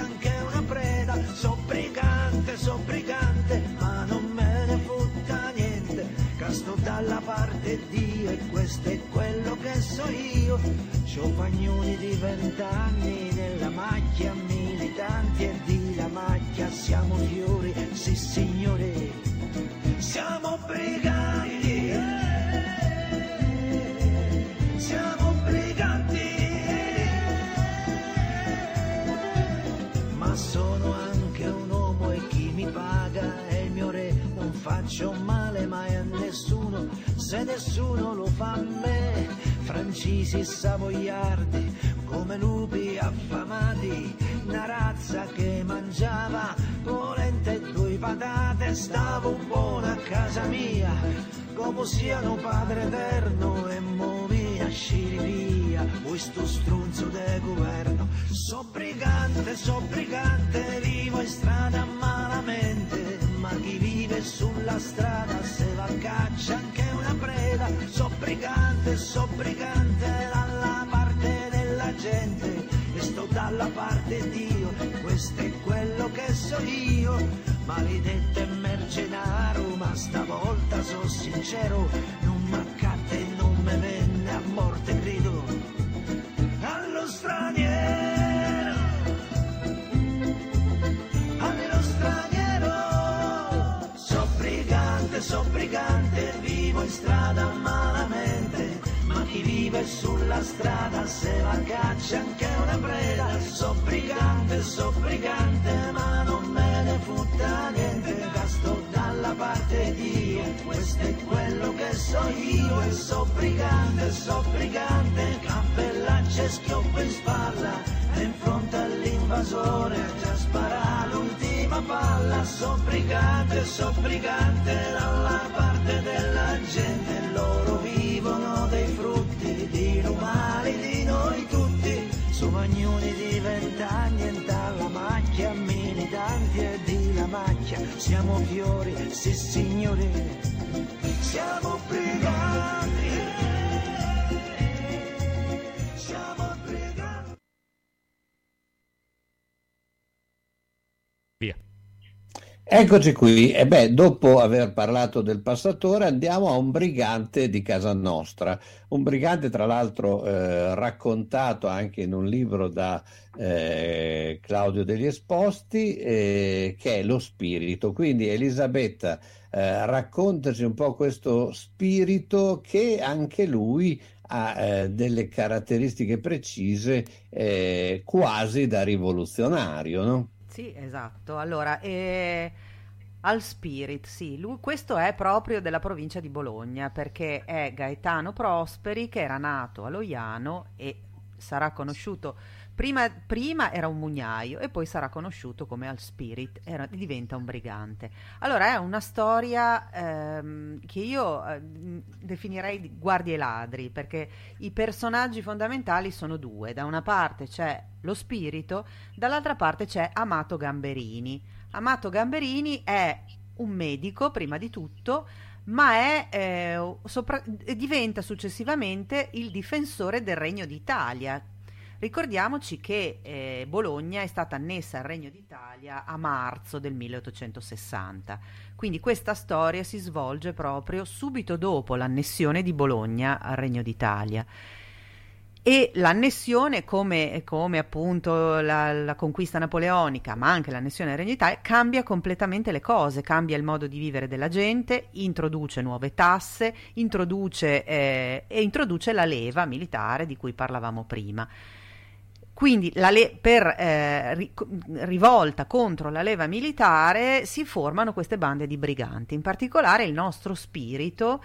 Speaker 24: Va Francisi savoiardi, come lupi affamati, una razza che mangiava polente e due patate. Stavo buono a casa mia, come siano padre eterno di Dio questo è quello che so io. Maledetto e mercenario ma stavolta so sincero non m'accatte e non me venne a morte grido allo straniero allo straniero so brigante so brigante vivo in strada malamente. ma chi vive sulla strada se la caccia anche una preda. So brigante so brigante, ma non me ne frutta niente, gasto dalla parte di Dio, questo è quello che so io, e so brigante, so brigante, cappellaccia e schioppo in spalla, e in fronte all'invasore, già spara l'ultima palla, so brigante, so brigante, dalla parte della gente, loro vivono dei frutti umani di noi tutti, su magnoni di vent'anni e dalla macchia, militanti e di la macchia, siamo fiori, sì signori, siamo briganti,
Speaker 5: Eccoci qui, e beh, dopo aver parlato del passatore andiamo a un brigante di casa nostra, un brigante tra l'altro eh, raccontato anche in un libro da eh, Claudio degli Esposti, eh, che è lo spirito. Quindi Elisabetta, eh, raccontaci un po' questo spirito che anche lui ha eh, delle caratteristiche precise, eh, quasi da rivoluzionario, no?
Speaker 6: Sì, esatto. Allora, eh, al Spirit, sì, lui, questo è proprio della provincia di Bologna perché è Gaetano Prosperi che era nato a Loiano e sarà conosciuto, prima, prima era un mugnaio e poi sarà conosciuto come al Spirit, era- diventa un brigante. Allora è una storia ehm, che io eh, definirei di guardie e ladri perché i personaggi fondamentali sono due, da una parte c'è lo spirito, dall'altra parte c'è Amato Gamberini. Amato Gamberini è un medico, prima di tutto, ma è, eh, sopra- diventa successivamente il difensore del Regno d'Italia. Ricordiamoci che eh, Bologna è stata annessa al Regno d'Italia a marzo del 1860, quindi questa storia si svolge proprio subito dopo l'annessione di Bologna al Regno d'Italia. E l'annessione, come, come appunto la, la conquista napoleonica, ma anche l'annessione del Regno d'Italia, cambia completamente le cose, cambia il modo di vivere della gente, introduce nuove tasse, introduce, eh, e introduce la leva militare di cui parlavamo prima. Quindi le- per eh, ri- rivolta contro la leva militare si formano queste bande di briganti, in particolare il nostro spirito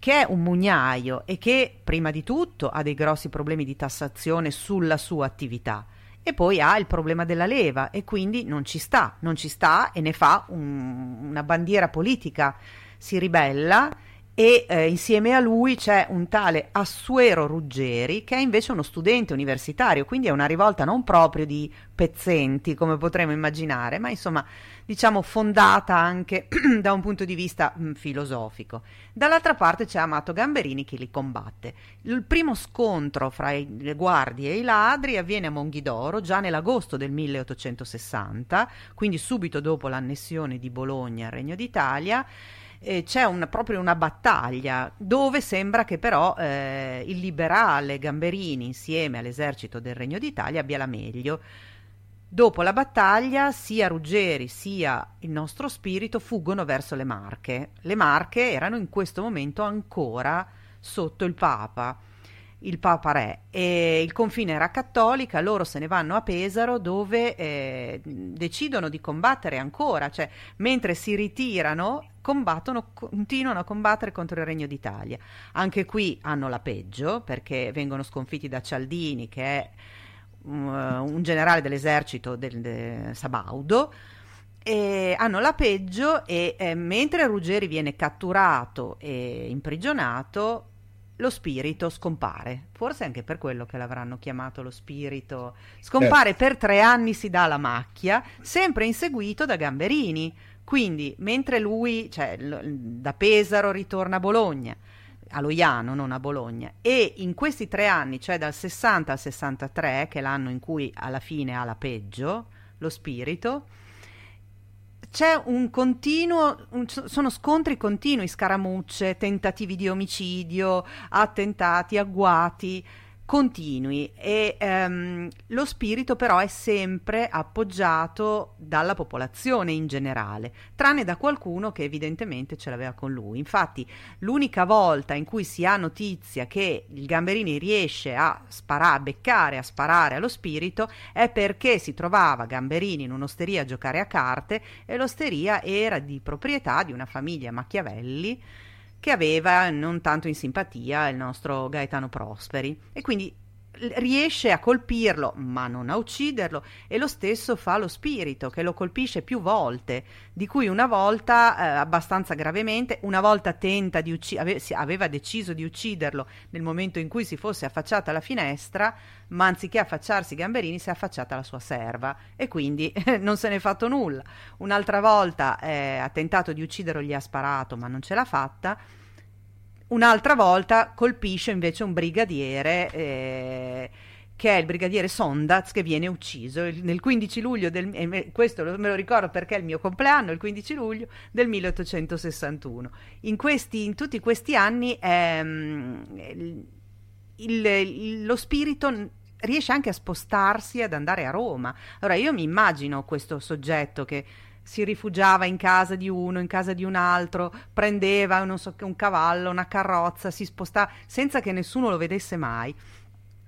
Speaker 6: che è un mugnaio e che prima di tutto ha dei grossi problemi di tassazione sulla sua attività e poi ha il problema della leva e quindi non ci sta, non ci sta e ne fa un- una bandiera politica, si ribella e eh, insieme a lui c'è un tale Assuero Ruggeri che è invece uno studente universitario, quindi è una rivolta non proprio di pezzenti come potremmo immaginare, ma insomma diciamo fondata anche da un punto di vista mh, filosofico. Dall'altra parte c'è Amato Gamberini che li combatte. Il primo scontro fra i- le guardie e i ladri avviene a Monghidoro già nell'agosto del 1860, quindi subito dopo l'annessione di Bologna al Regno d'Italia eh, c'è una- proprio una battaglia dove sembra che però eh, il liberale Gamberini insieme all'esercito del Regno d'Italia abbia la meglio. Dopo la battaglia sia Ruggeri sia il nostro spirito fuggono verso le Marche. Le Marche erano in questo momento ancora sotto il Papa, il Papa Re, e il confine era cattolica, loro se ne vanno a Pesaro dove eh, decidono di combattere ancora, cioè mentre si ritirano combattono, continuano a combattere contro il Regno d'Italia. Anche qui hanno la peggio perché vengono sconfitti da Cialdini che è um, un generale dell'esercito del, de- Sabaudo e hanno la peggio e eh, mentre Ruggeri viene catturato e imprigionato lo spirito scompare. Forse anche per quello che l'avranno chiamato lo spirito. Scompare per tre anni si dà la macchia sempre inseguito da Gamberini. Quindi mentre lui cioè, da Pesaro ritorna a Bologna a Loiano, non a Bologna, e in questi tre anni, cioè dal 60 al 63, che è l'anno in cui alla fine ha la peggio, lo spirito, c'è un continuo, un- sono scontri continui, scaramucce, tentativi di omicidio, attentati, agguati continui e ehm, lo spirito però è sempre appoggiato dalla popolazione in generale, tranne da qualcuno che evidentemente ce l'aveva con lui. Infatti l'unica volta in cui si ha notizia che il Gamberini riesce a sparare, a beccare, a sparare allo spirito è perché si trovava Gamberini in un'osteria a giocare a carte e l'osteria era di proprietà di una famiglia Machiavelli che aveva non tanto in simpatia il nostro Gaetano Prosperi. E quindi riesce a colpirlo ma non a ucciderlo e lo stesso fa lo spirito che lo colpisce più volte di cui una volta eh, abbastanza gravemente una volta tenta di uccidere ave- aveva deciso di ucciderlo nel momento in cui si fosse affacciata alla finestra ma anziché affacciarsi Gamberini si è affacciata alla sua serva e quindi non se n'è fatto nulla. Un'altra volta eh, ha tentato di ucciderlo gli ha sparato ma non ce l'ha fatta Un'altra volta colpisce invece un brigadiere, eh, che è il brigadiere Sondaz, che viene ucciso il, nel 15 luglio del... Eh, questo me lo ricordo perché è il mio compleanno, il 15 luglio del 1861. In, questi, in tutti questi anni ehm, il, il, lo spirito riesce anche a spostarsi, ad andare a Roma. Allora io mi immagino questo soggetto che si rifugiava in casa di uno, in casa di un altro, prendeva so, un cavallo, una carrozza, si spostava senza che nessuno lo vedesse mai.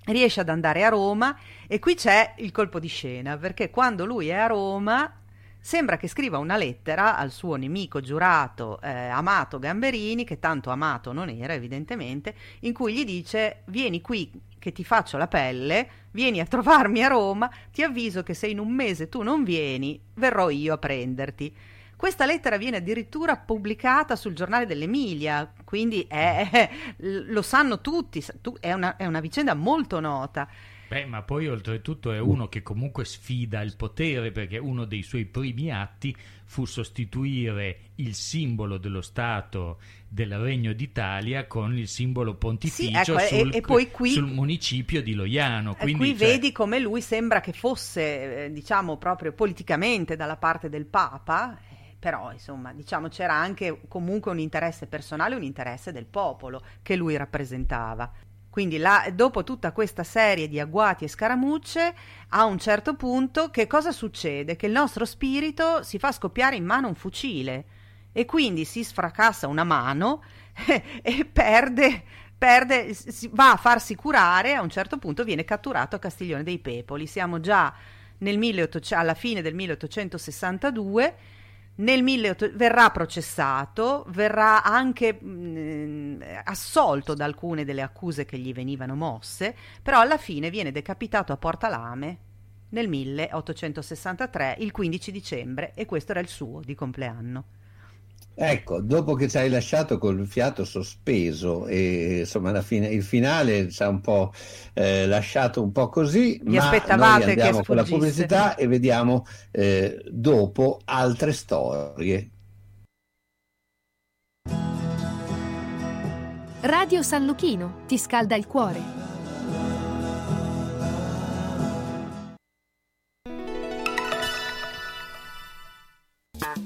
Speaker 6: Riesce ad andare a Roma e qui c'è il colpo di scena, perché quando lui è a Roma sembra che scriva una lettera al suo nemico giurato, eh, amato Gamberini, che tanto amato non era evidentemente, in cui gli dice vieni qui che ti faccio la pelle, vieni a trovarmi a Roma, ti avviso che se in un mese tu non vieni, verrò io a prenderti. Questa lettera viene addirittura pubblicata sul giornale dell'Emilia, quindi è, lo sanno tutti, è una, è una vicenda molto nota.
Speaker 7: Beh, ma poi oltretutto è uno che comunque sfida il potere perché uno dei suoi primi atti fu sostituire il simbolo dello Stato del Regno d'Italia con il simbolo pontificio
Speaker 6: sì, ecco,
Speaker 7: sul,
Speaker 6: e, e qui,
Speaker 7: sul municipio di Loiano.
Speaker 6: Quindi, qui cioè... vedi come lui sembra che fosse, eh, diciamo, proprio politicamente dalla parte del Papa, eh, però insomma diciamo c'era anche comunque un interesse personale, un interesse del popolo che lui rappresentava. Quindi la, dopo tutta questa serie di agguati e scaramucce, a un certo punto che cosa succede? Che il nostro spirito si fa scoppiare in mano un fucile e quindi si sfracassa una mano e perde, perde, va a farsi curare, a un certo punto viene catturato a Castiglione dei Pepoli. Siamo già nel 1800, alla fine del 1862 nel 1800 verrà processato, verrà anche mh, assolto da alcune delle accuse che gli venivano mosse, però alla fine viene decapitato a Porta Lame nel 1863, il 15 dicembre, e questo era il suo di compleanno.
Speaker 5: Ecco, dopo che ci hai lasciato col fiato sospeso e insomma alla fine, il finale ci ha un po' eh, lasciato un po' così,
Speaker 6: Vi
Speaker 5: ma
Speaker 6: aspettavate
Speaker 5: noi andiamo con la pubblicità e vediamo eh, dopo altre storie.
Speaker 25: Radio San Luchino ti scalda il cuore.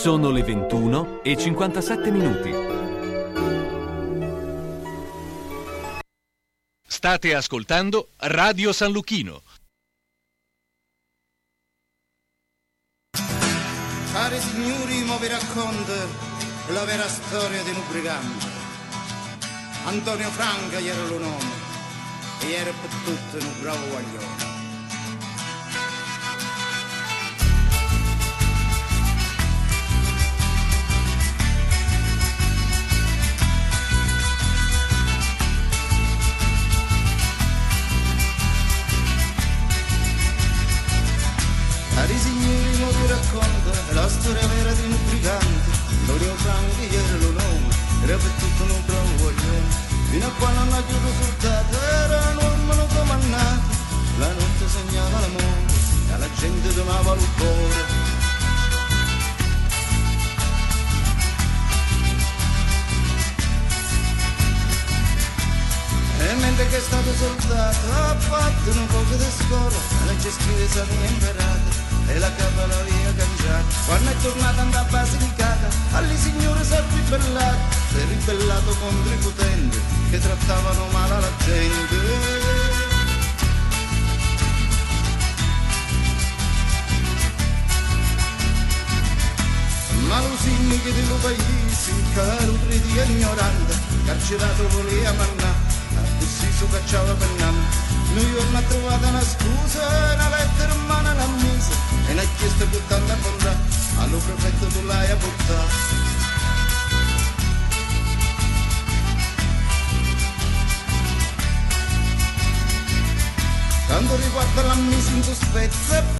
Speaker 18: Sono le 21 e 57 minuti.
Speaker 26: State ascoltando Radio San Lucchino.
Speaker 27: Cari signori, mo vi racconto la vera storia di un brigante. Antonio Franca era il nome e era per tutto un bravo guaglione. Cari signori, mo vi racconto la storia vera di un brigante. Antonio Franchi era il nome, era per tutto un bravo guaglione. Fino a quando non ha chiuso risultato, era un uomo non comandato. La notte segnava l'amore, e la gente donava il cuore. E mentre che è stato soldato ha fatto un poco di scuola, la gestione esami imparata e la capa l'aveva cangiata. Quando è tornata andata a Basilicata, alle signore si è ribellato, si è ribellato contro i potenti che trattavano male la gente. Ma Lusini che di lo paesi, caro di ignorante, carcerato voleva mannare così su cacciava per nanno. Noi giorno ha trovato una scusa, una lettera in mano l'ha mise e ne ha chiesto con tanta bontà, allo prefetto tu l'hai a buttare. Quando riguarda la mise in sospezza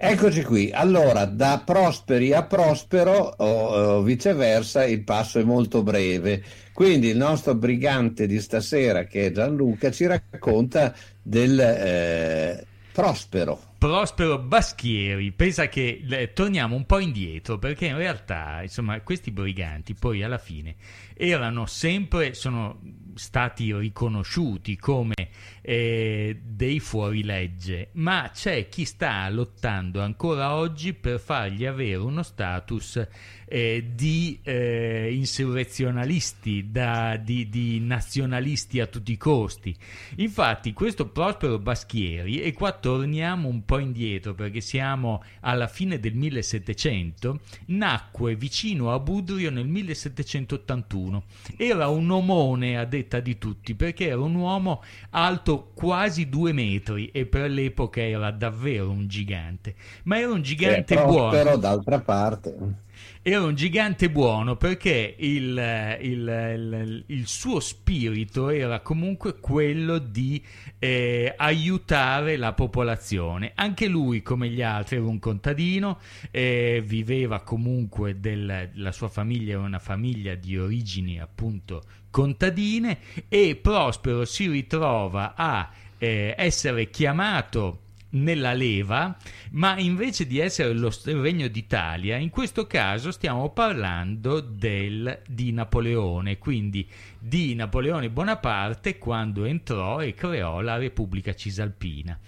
Speaker 5: Eccoci qui, allora da Prosperi a Prospero o, o viceversa il passo è molto breve, quindi il nostro brigante di stasera che è Gianluca ci racconta del eh, Prospero.
Speaker 7: Prospero Baschieri, pensa che eh, torniamo un po' indietro perché in realtà insomma questi briganti poi alla fine erano sempre, sono stati riconosciuti come eh, dei fuorilegge, ma c'è chi sta lottando ancora oggi per fargli avere uno status eh, di eh, insurrezionalisti, da, di, di nazionalisti a tutti i costi. Infatti questo Prospero Baschieri, e qua torniamo un po' indietro perché siamo alla fine del 1700, nacque vicino a Budrio nel 1781. Era un omone a detta di tutti perché era un uomo alto quasi due metri e per l'epoca era davvero un gigante. Ma era un gigante buono.
Speaker 5: Prospero d'altra parte.
Speaker 7: Era un gigante buono perché il, il- il- il suo spirito era comunque quello di eh, aiutare la popolazione. Anche lui, come gli altri, era un contadino, eh, viveva comunque del, la sua famiglia era una famiglia di origini appunto contadine e Prospero si ritrova a eh, essere chiamato nella leva, ma invece di essere lo regno d'Italia, in questo caso stiamo parlando del, di Napoleone, quindi di Napoleone Bonaparte quando entrò e creò la Repubblica Cisalpina.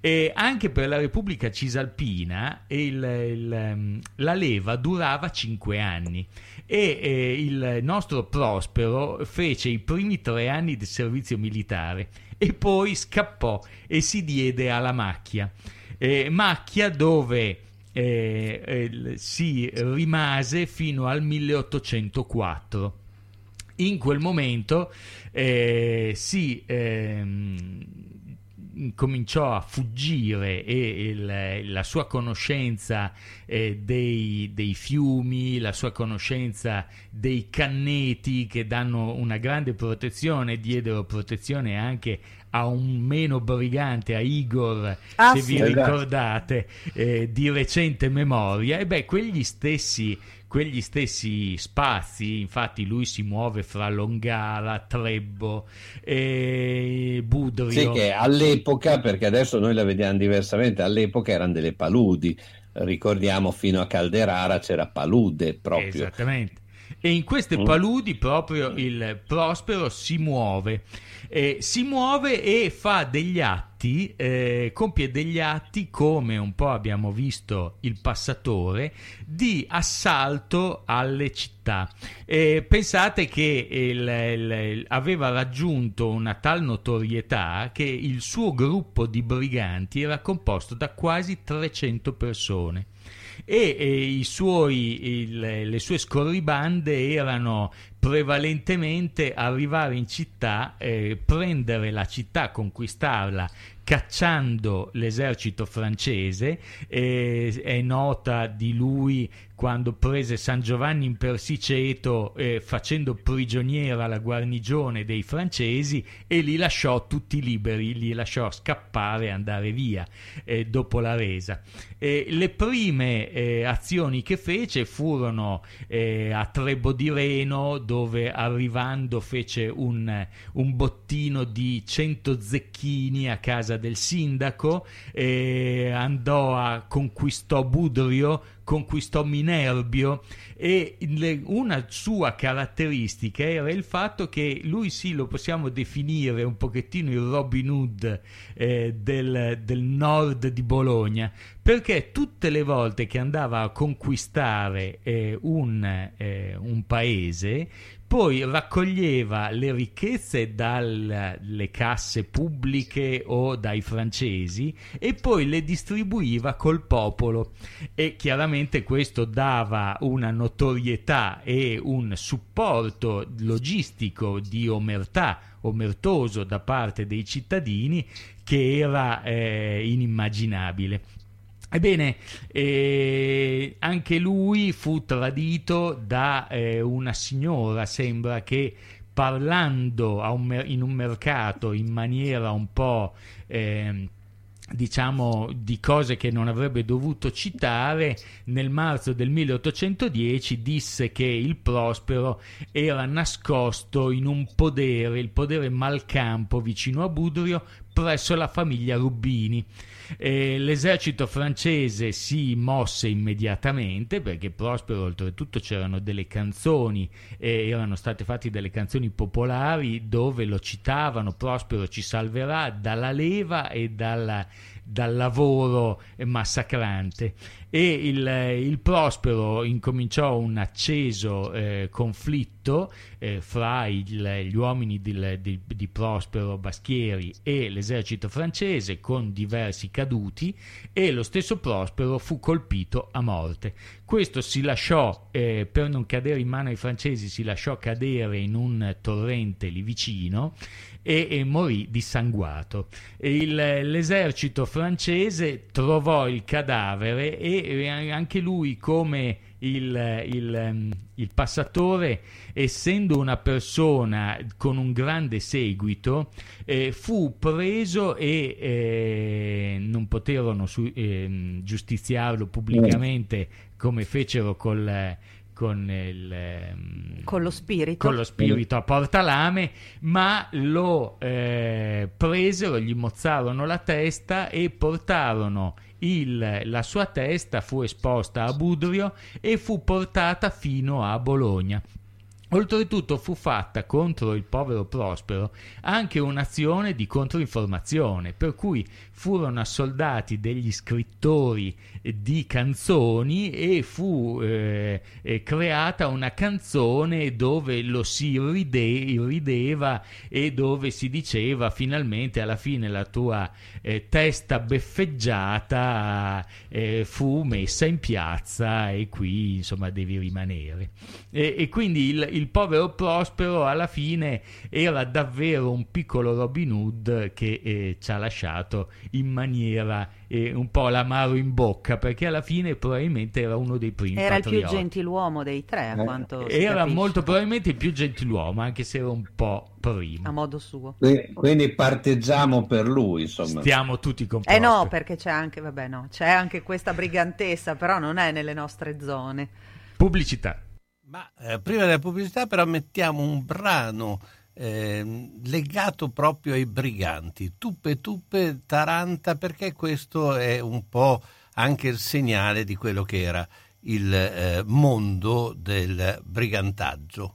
Speaker 7: E anche per la Repubblica Cisalpina il- il, ehm, la leva durava cinque anni e eh, il nostro Prospero fece i primi tre anni di servizio militare e poi scappò e si diede alla macchia. Eh, macchia dove eh, eh, si rimase fino al 1804. In quel momento eh, si ehm, cominciò a fuggire e il- la sua conoscenza eh, dei, dei fiumi, la sua conoscenza dei canneti che danno una grande protezione, diedero protezione anche a un meno brigante, a Igor,
Speaker 6: Ah,
Speaker 7: se
Speaker 6: sì.
Speaker 7: vi ricordate, eh, di recente memoria, e beh, quegli stessi, quegli stessi spazi, infatti lui si muove fra Longara, Trebbo e Budrio.
Speaker 5: Sì, che all'epoca, perché adesso noi la vediamo diversamente, all'epoca erano delle paludi. ricordiamo fino a Calderara c'era palude proprio.
Speaker 7: Esattamente. E in queste
Speaker 5: Mm.
Speaker 7: paludi proprio il Prospero si muove. Eh, si muove e fa degli atti, eh, compie degli atti come un po' abbiamo visto il passatore, di assalto alle città. Eh, pensate che il- il- il- aveva raggiunto una tal notorietà che il suo gruppo di briganti era composto da quasi 300 persone e, e suoi, il- le sue scorribande erano prevalentemente arrivare in città, eh, prendere la città, conquistarla cacciando l'esercito francese. Eh, è nota di lui quando prese San Giovanni in Persiceto eh, facendo prigioniera la guarnigione dei francesi e li lasciò tutti liberi, li lasciò scappare e andare via eh, dopo la resa. Eh, le prime eh, azioni che fece furono eh, a Trebo di Reno dove arrivando fece un, un bottino di 100 zecchini a casa del sindaco, eh, andò a conquistò Budrio, conquistò Minerbio e le- una sua caratteristica era il fatto che lui sì lo possiamo definire un pochettino il Robin Hood eh, del, del nord di Bologna perché tutte le volte che andava a conquistare eh, un, eh, un paese poi raccoglieva le ricchezze dalle casse pubbliche o dai francesi e poi le distribuiva col popolo e chiaramente questo dava una notorietà e un supporto logistico di omertà omertoso da parte dei cittadini che era eh, inimmaginabile. Ebbene, eh, anche lui fu tradito da eh, una signora, sembra che parlando un in un mercato in maniera un po' ehm, diciamo di cose che non avrebbe dovuto citare nel marzo del 1810 disse che il Prospero era nascosto in un podere il podere Malcampo vicino a Budrio presso la famiglia Rubini. Eh, l'esercito francese si mosse immediatamente perché Prospero oltretutto c'erano delle canzoni eh, erano state fatte delle canzoni popolari dove lo citavano Prospero ci salverà dalla leva e dalla dal lavoro massacrante e il, il Prospero incominciò un acceso eh, conflitto eh, fra il- gli uomini di, di- di Prospero Baschieri e l'esercito francese con diversi caduti e lo stesso Prospero fu colpito a morte. Questo si lasciò, eh, per non cadere in mano ai francesi, si lasciò cadere in un torrente lì vicino e, e morì dissanguato. Il- l'esercito francese trovò il cadavere e anche lui come il, il, ehm, il passatore, essendo una persona con un grande seguito, eh, fu preso e eh, non poterono su- ehm, giustiziarlo pubblicamente come fecero col, con il, ehm,
Speaker 6: Con lo spirito.
Speaker 7: con lo spirito a portalame, ma lo eh, presero, gli mozzarono la testa e portarono il- la sua testa, fu esposta a Budrio e fu portata fino a Bologna. Oltretutto fu fatta contro il povero Prospero anche un'azione di controinformazione, per cui furono assoldati degli scrittori di canzoni e fu eh, eh, creata una canzone dove lo si ride- rideva e dove si diceva finalmente alla fine la tua eh, testa beffeggiata eh, fu messa in piazza e qui insomma devi rimanere. E, e quindi il, il povero Prospero alla fine era davvero un piccolo Robin Hood che eh, ci ha lasciato in maniera eh, un po' l'amaro in bocca perché alla fine probabilmente era uno dei primi
Speaker 6: Era il più
Speaker 7: patrioti.
Speaker 6: gentiluomo dei tre, a quanto si
Speaker 7: Era
Speaker 6: capisce.
Speaker 7: molto probabilmente il più gentiluomo, anche se era un po' prima.
Speaker 6: a modo suo.
Speaker 5: Quindi, quindi parteggiamo per lui, insomma.
Speaker 7: Stiamo tutti con
Speaker 6: Eh no, perché c'è anche, vabbè no, c'è anche questa brigantessa, però non è nelle nostre zone.
Speaker 7: Pubblicità.
Speaker 28: Eh, prima della pubblicità però mettiamo un brano ehm, legato proprio ai briganti, Tuppe Tuppe Taranta, perché questo è un po' anche il segnale di quello che era il eh, mondo del brigantaggio.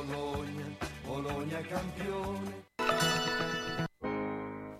Speaker 22: Campione.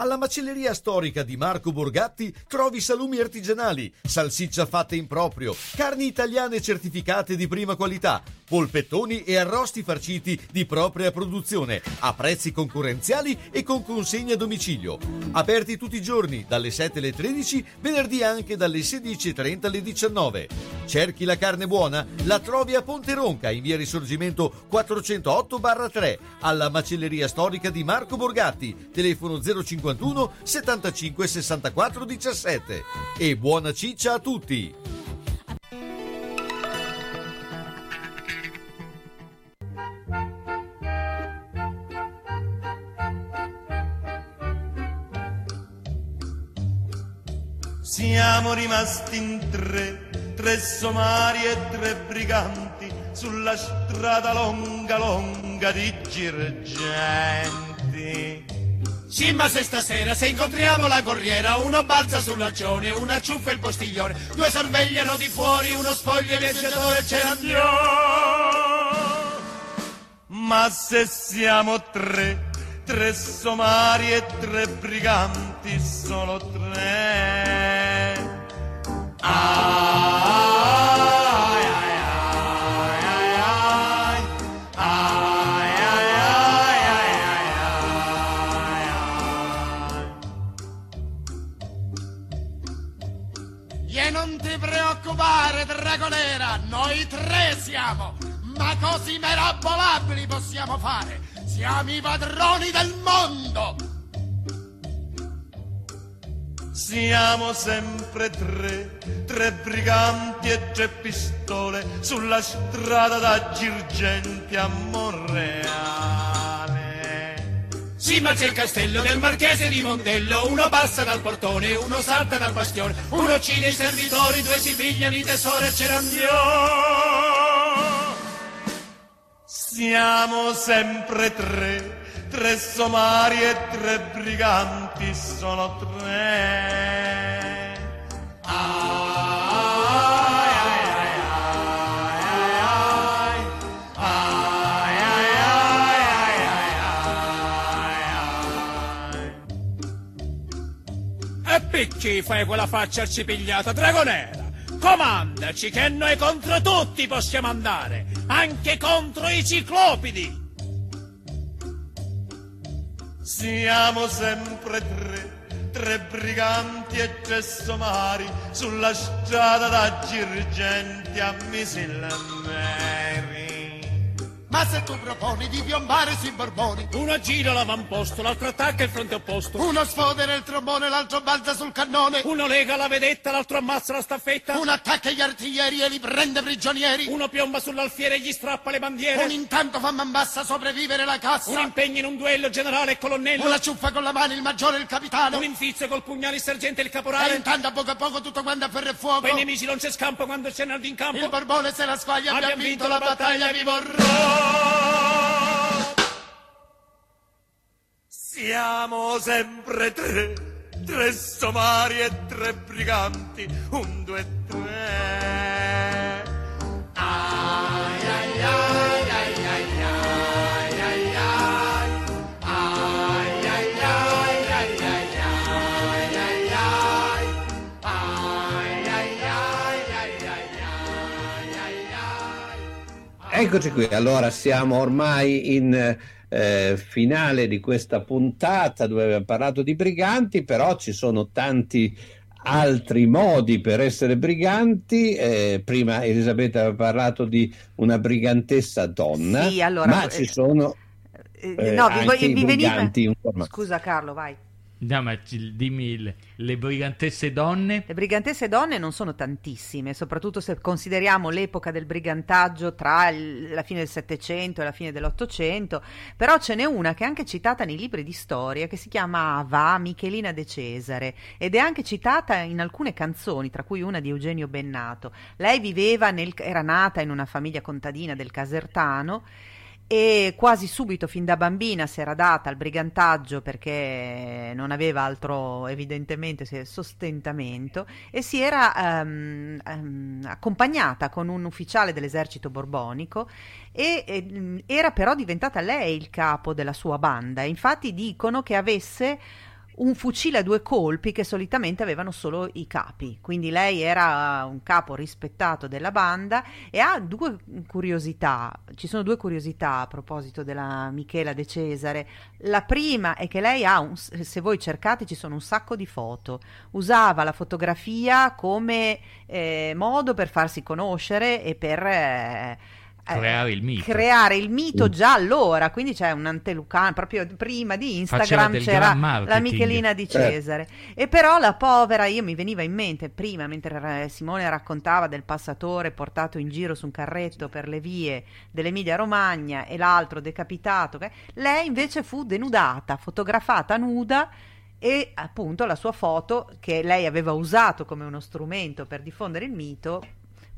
Speaker 2: Alla macelleria storica di Marco Borgatti trovi salumi artigianali, salsiccia fatta in proprio, carni italiane certificate di prima qualità, polpettoni e arrosti farciti di propria produzione, a prezzi concorrenziali e con consegna a domicilio. Aperti tutti i giorni, dalle 7 alle 13, venerdì anche dalle 16.30 alle 19. Cerchi la carne buona? La trovi a Ponte Ronca, in via Risorgimento 408-3, alla macelleria storica di Marco Borgatti, telefono 051 75 64 17. E buona ciccia a tutti!
Speaker 29: Siamo rimasti in tre, tre somari e tre briganti, sulla strada longa longa di girgenti.
Speaker 30: Sì, ma se stasera se incontriamo la corriera, uno balza sull'accione, una acciuffa il postiglione, due sorvegliano di fuori, uno spoglia il viaggiatore e ce ne andiamo.
Speaker 29: Ma se siamo tre, tre somari e tre briganti, solo tre. Ai,
Speaker 30: preoccupare, dragonera, noi tre siamo, ma così merabolabili possiamo fare. Siamo i padroni del mondo.
Speaker 29: Siamo sempre tre, tre briganti e tre pistole sulla strada da Girgenti a Monreale.
Speaker 30: Sì, ma c'è il castello del marchese di Mondello, uno passa dal portone, uno salta dal bastione, uno uccide i servitori, due si pigliano i tesori e ce ne andiamo.
Speaker 29: Siamo sempre tre, tre somari e tre briganti, sono tre.
Speaker 30: Perché fai quella faccia arcipigliata, dragonera? Comandaci che noi contro tutti possiamo andare, anche contro i ciclopidi.
Speaker 29: Siamo sempre tre, tre briganti e tre somari sulla strada da Girgenti a Misillameri.
Speaker 30: Ma se tu proponi di piombare sui borboni, uno gira l'avamposto, l'altro attacca il fronte opposto, uno sfodera il trombone, l'altro balza sul cannone, uno lega la vedetta, l'altro ammazza la staffetta, uno attacca gli artiglieri e li prende prigionieri, uno piomba sull'alfiere e gli strappa le bandiere, un intanto fa man bassa sopravvivere la cassa, un impegno in un duello generale e colonnello, una ciuffa con la mano il maggiore e il capitano, un infizio col pugnale il sergente e il caporale, e intanto a poco a poco tutto quanto a ferro e fuoco, i nemici non c'è scampo quando c'è in campo, il borbone se la squaglia, abbiamo vinto la battaglia, vi vorrò.
Speaker 29: Siamo sempre tre, tre somari e tre briganti, un, due, tre. Ai, ai, ai,
Speaker 5: Eccoci qui, allora siamo ormai in eh, finale di questa puntata dove abbiamo parlato di briganti, però ci sono tanti altri modi per essere briganti. Eh, prima Elisabetta aveva parlato di una brigantessa donna,
Speaker 6: Sì, allora,
Speaker 5: ma
Speaker 6: eh,
Speaker 5: ci sono
Speaker 6: Eh,
Speaker 5: eh,
Speaker 6: no, vi,
Speaker 5: anche i
Speaker 6: vi veniva... Scusa Carlo, vai.
Speaker 7: No, ma dimmi le, le brigantesse donne.
Speaker 6: Le brigantesse donne non sono tantissime, soprattutto se consideriamo l'epoca del brigantaggio tra il- la fine del Settecento e la fine dell'Ottocento, però ce n'è una che è anche citata nei libri di storia che si chiama Ava Michelina de Cesare ed è anche citata in alcune canzoni, tra cui una di Eugenio Bennato. Lei viveva nel, era nata in una famiglia contadina del Casertano e quasi subito, fin da bambina, si era data al brigantaggio perché non aveva altro, evidentemente, sostentamento e si era ehm, ehm, accompagnata con un ufficiale dell'esercito borbonico e ehm, era però diventata lei il capo della sua banda. Infatti dicono che avesse un fucile a due colpi che solitamente avevano solo i capi, quindi lei era un capo rispettato della banda e ha due curiosità, ci sono due curiosità a proposito della Michela De Cesare. La prima è che lei ha, un, se voi cercate ci sono un sacco di foto, usava la fotografia come eh, modo per farsi conoscere e per... eh,
Speaker 7: Creare il mito.
Speaker 6: creare il mito già allora, quindi c'è un antelucano, proprio prima di Instagram c'era la Michelina di
Speaker 7: Certo.
Speaker 6: Cesare. E però la povera, io mi veniva in mente prima, mentre Simone raccontava del passatore portato in giro su un carretto per le vie dell'Emilia Romagna e l'altro decapitato, che- lei invece fu denudata, fotografata nuda e appunto la sua foto che lei aveva usato come uno strumento per diffondere il mito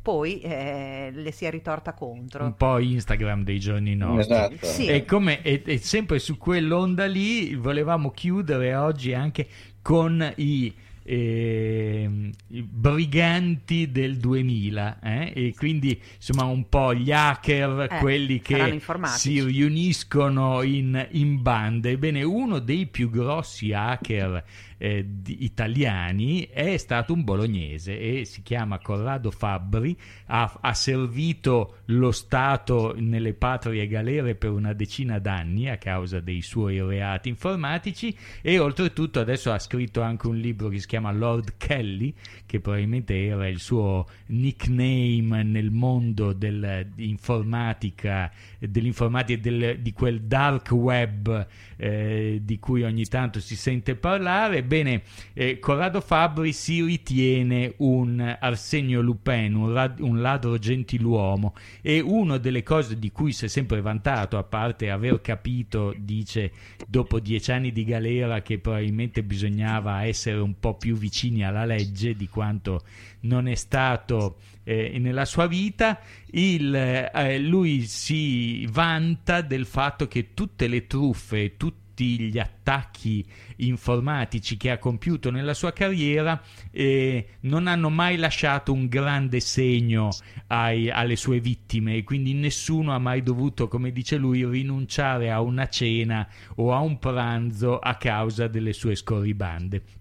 Speaker 6: poi eh, le si è ritorta contro.
Speaker 7: un po' Instagram dei giorni nostri.
Speaker 5: Esatto.
Speaker 6: Sì.
Speaker 7: E, come, e, e sempre su quell'onda lì volevamo chiudere oggi anche con i, i briganti del 2000 eh? e quindi insomma un po' gli hacker,
Speaker 6: Eh,
Speaker 7: quelli che si riuniscono in, in bande. Ebbene, uno dei più grossi hacker eh, italiani è stato un bolognese e si chiama Corrado Fabbri, ha, ha servito lo Stato nelle patrie galere per una decina d'anni a causa dei suoi reati informatici e oltretutto adesso ha scritto anche un libro che si chiama Lord Kelly, che probabilmente era il suo nickname nel mondo dell'informatica, dell'informatica e del- di quel dark web eh, di cui ogni tanto si sente parlare. Bene, eh, Corrado Fabbri si ritiene un Arsenio Lupin, un, rad- un ladro gentiluomo e una delle cose di cui si è sempre vantato, a parte aver capito, dice, dopo dieci anni di galera che probabilmente bisognava essere un po' più vicini alla legge di quanto non è stato eh, nella sua vita, il, eh, lui si vanta del fatto che tutte le truffe, tutti gli attacchi informatici che ha compiuto nella sua carriera eh, non hanno mai lasciato un grande segno ai- alle sue vittime e quindi nessuno ha mai dovuto, come dice lui, rinunciare a una cena o a un pranzo a causa delle sue scorribande.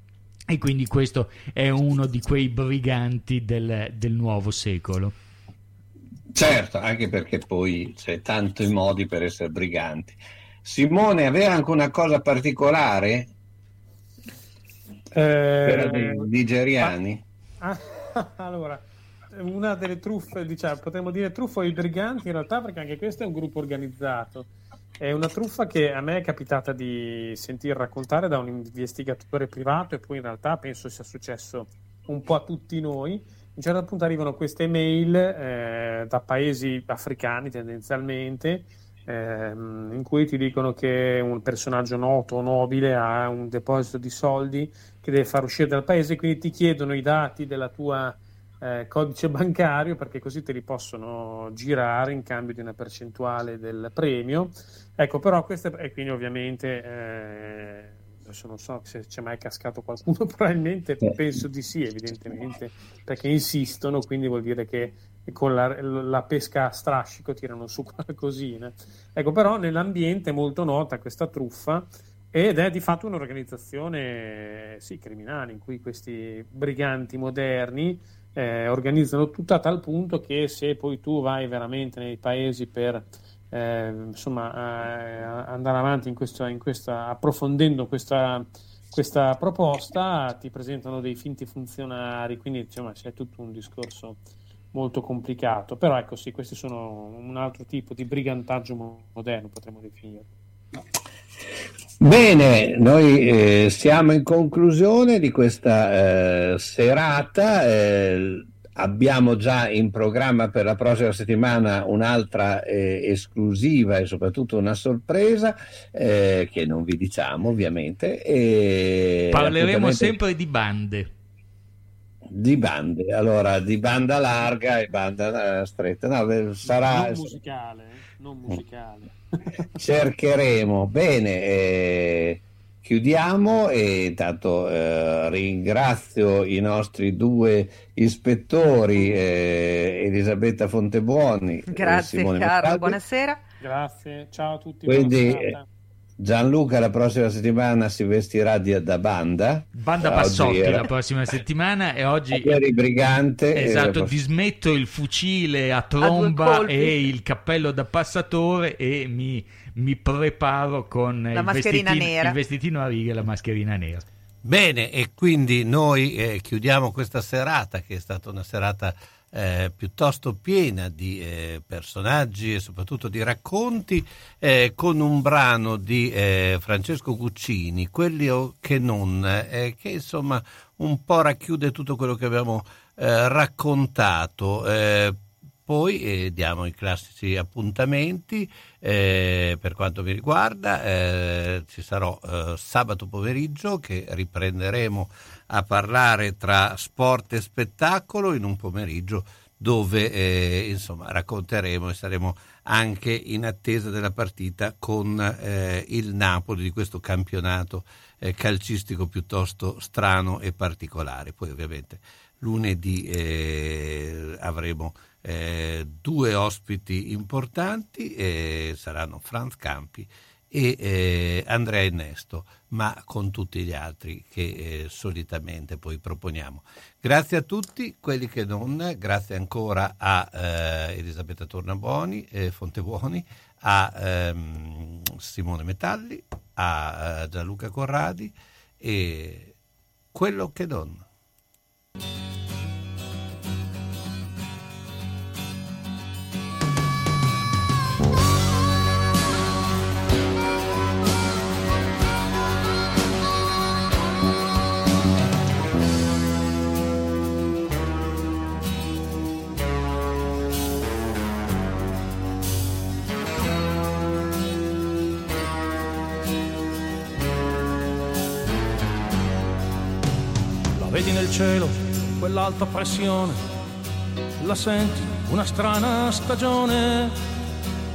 Speaker 7: E quindi questo è uno di quei briganti del, del nuovo secolo.
Speaker 5: Certo, anche perché poi c'è tanti modi per essere briganti. Simone, aveva anche una cosa particolare per
Speaker 8: Eh,
Speaker 5: i nigeriani?
Speaker 8: Ah, allora, una delle truffe, diciamo, potremmo dire truffa ai briganti in realtà, perché anche questo è un gruppo organizzato. È una truffa che a me è capitata di sentir raccontare da un investigatore privato e poi in realtà penso sia successo un po' a tutti noi. A un certo punto arrivano queste mail eh, da paesi africani tendenzialmente ehm, in cui ti dicono che un personaggio noto o nobile ha un deposito di soldi che deve far uscire dal paese, quindi ti chiedono i dati della tua eh, codice bancario perché così te li possono girare in cambio di una percentuale del premio. Ecco, però questo è, e quindi ovviamente eh, adesso non so se c'è mai cascato qualcuno, probabilmente penso di sì, evidentemente, perché insistono, quindi vuol dire che con la, la pesca a strascico tirano su qualcosina. Ecco, però nell'ambiente è molto nota questa truffa ed è di fatto un'organizzazione sì, criminale in cui questi briganti moderni eh, organizzano tutto a tal punto che se poi tu vai veramente nei paesi per eh, insomma, eh, andare avanti in questo, in questa, approfondendo questa, questa proposta, ti presentano dei finti funzionari, quindi insomma, c'è tutto un discorso molto complicato. Però ecco sì, questi sono un altro tipo di brigantaggio mo- moderno, potremmo definire.
Speaker 31: Bene, noi eh, siamo in conclusione di questa eh, serata. eh, abbiamo già in programma per la prossima settimana un'altra eh, esclusiva e soprattutto una sorpresa eh, che non vi diciamo ovviamente. E
Speaker 7: Parleremo sempre di bande.
Speaker 31: di bande, allora di banda larga e banda eh, stretta. No, sarà,
Speaker 8: Non musicale, non musicale.
Speaker 31: Cercheremo. Bene, eh, chiudiamo e intanto eh, ringrazio i nostri due ispettori, eh, Elisabetta Fontebuoni e
Speaker 6: Grazie
Speaker 31: Simone
Speaker 6: Carlo,
Speaker 31: Montaldi.
Speaker 6: buonasera.
Speaker 8: Grazie, ciao a tutti.
Speaker 31: Quindi
Speaker 8: buona serata.
Speaker 31: Gianluca la prossima settimana si vestirà di- da banda.
Speaker 7: Banda Passotti
Speaker 31: era-
Speaker 7: la prossima settimana e oggi
Speaker 31: eri brigante.
Speaker 7: Esatto, dismetto il fucile a tromba
Speaker 6: colpi.
Speaker 7: e il cappello da passatore e mi, mi preparo con
Speaker 6: La
Speaker 7: il,
Speaker 6: mascherina
Speaker 7: vestitino,
Speaker 6: nera.
Speaker 7: il vestitino a righe e la mascherina nera.
Speaker 5: Bene, e quindi noi eh, chiudiamo questa serata che è stata una serata eh, piuttosto piena di eh, personaggi e soprattutto di racconti eh, con un brano di eh, Francesco Guccini, quelli che non, eh, che insomma un po' racchiude tutto quello che abbiamo eh, raccontato. Poi eh, diamo i classici appuntamenti eh, per quanto mi riguarda. eh, ci sarò eh, sabato pomeriggio che riprenderemo a parlare tra sport e spettacolo in un pomeriggio dove eh, insomma racconteremo e saremo anche in attesa della partita con eh, il Napoli di questo campionato calcistico piuttosto strano e particolare. Poi ovviamente lunedì avremo eh, due ospiti importanti, eh, saranno Franz Campi e eh, Andrea Innesto, ma con tutti gli altri che eh, solitamente poi proponiamo. Grazie a tutti, quelli che non, grazie ancora a eh, Elisabetta Tornabuoni, eh, Fontebuoni, a ehm, Simone Metalli, a Gianluca Corradi e quello che non.
Speaker 32: Cielo, quell'alta pressione, la senti una strana stagione,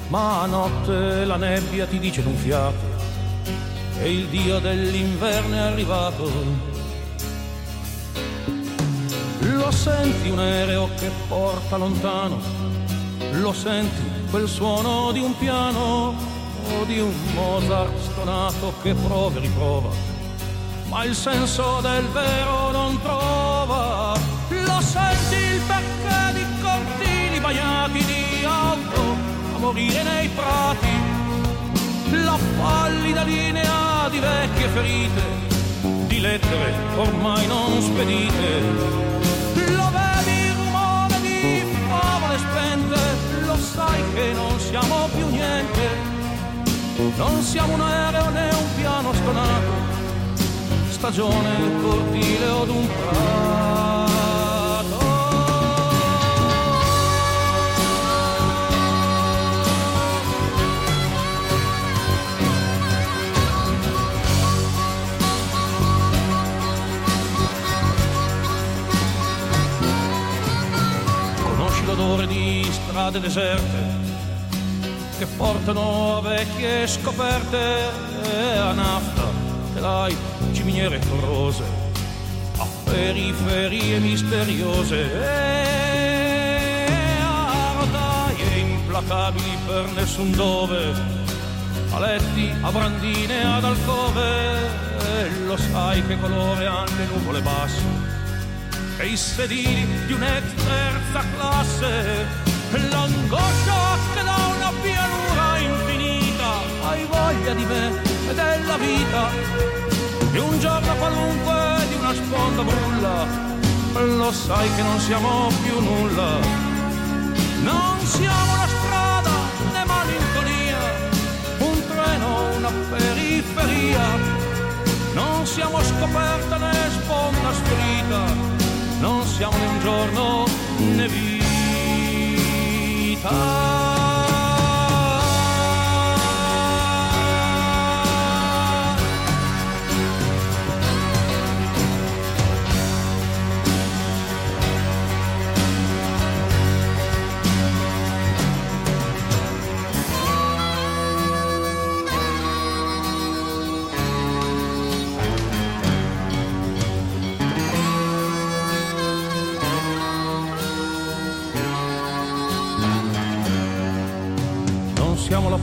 Speaker 32: ma a notte la nebbia ti dice d'un fiato. Che il dio dell'inverno è arrivato. Lo senti un aereo che porta lontano, lo senti quel suono di un piano o di un Mozart stonato che prova e riprova ma il senso del vero non trova. Lo senti il perché di cortili bagnati di auto a morire nei prati, la pallida linea di vecchie ferite, di lettere ormai non spedite. Lo vedi il rumore di favole spente, lo sai che non siamo più niente. Non siamo un aereo né un piano stonato stagione, cortile o d'un prato. Conosci l'odore di strade deserte che portano a vecchie scoperte a nafta, telai, ciminiere corrose, a periferie misteriose e a rotaie implacabili per nessun dove, a letti, a brandine, ad alcove, e lo sai che colore hanno le nuvole basse e i sedili di un'ex terza classe, l'angoscia che da una pianura hai voglia di me e della vita, di un giorno qualunque, di una sponda brulla, lo sai che non siamo più nulla, non siamo una strada né malinconia, un treno, una periferia. Non siamo scoperta né sponda sferita, non siamo né un giorno né vita.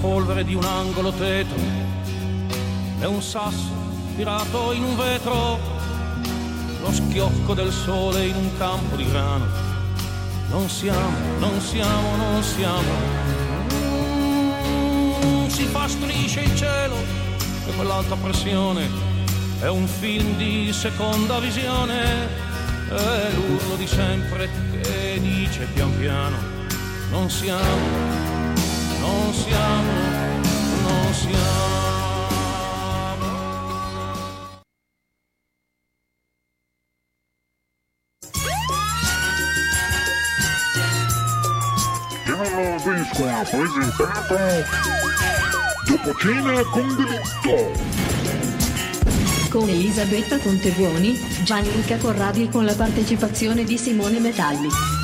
Speaker 32: Polvere di un angolo tetro, è un sasso tirato in un vetro, lo schiocco del sole in un campo di grano. Non siamo, non siamo, non siamo. Mm, si fa strisce il cielo e quell'alta pressione è un film di seconda visione. È l'urlo di sempre che dice pian piano, non siamo, non siamo, non siamo.
Speaker 33: Piano Disco ha presentato Dopo cena con delitto
Speaker 34: Con Elisabetta Contebuoni, Gianluca Corradi e con la partecipazione di Simone Metalli.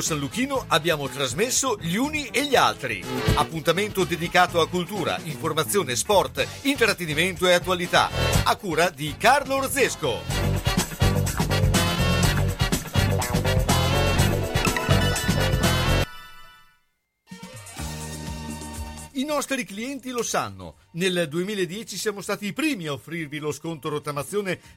Speaker 2: Radio San Luchino abbiamo trasmesso Gli Uni e gli Altri. Appuntamento dedicato a cultura, informazione, sport, intrattenimento e attualità. A cura di Carlo Orzesco. I nostri clienti lo sanno. Nel 2010 siamo stati i primi a offrirvi lo sconto rottamazione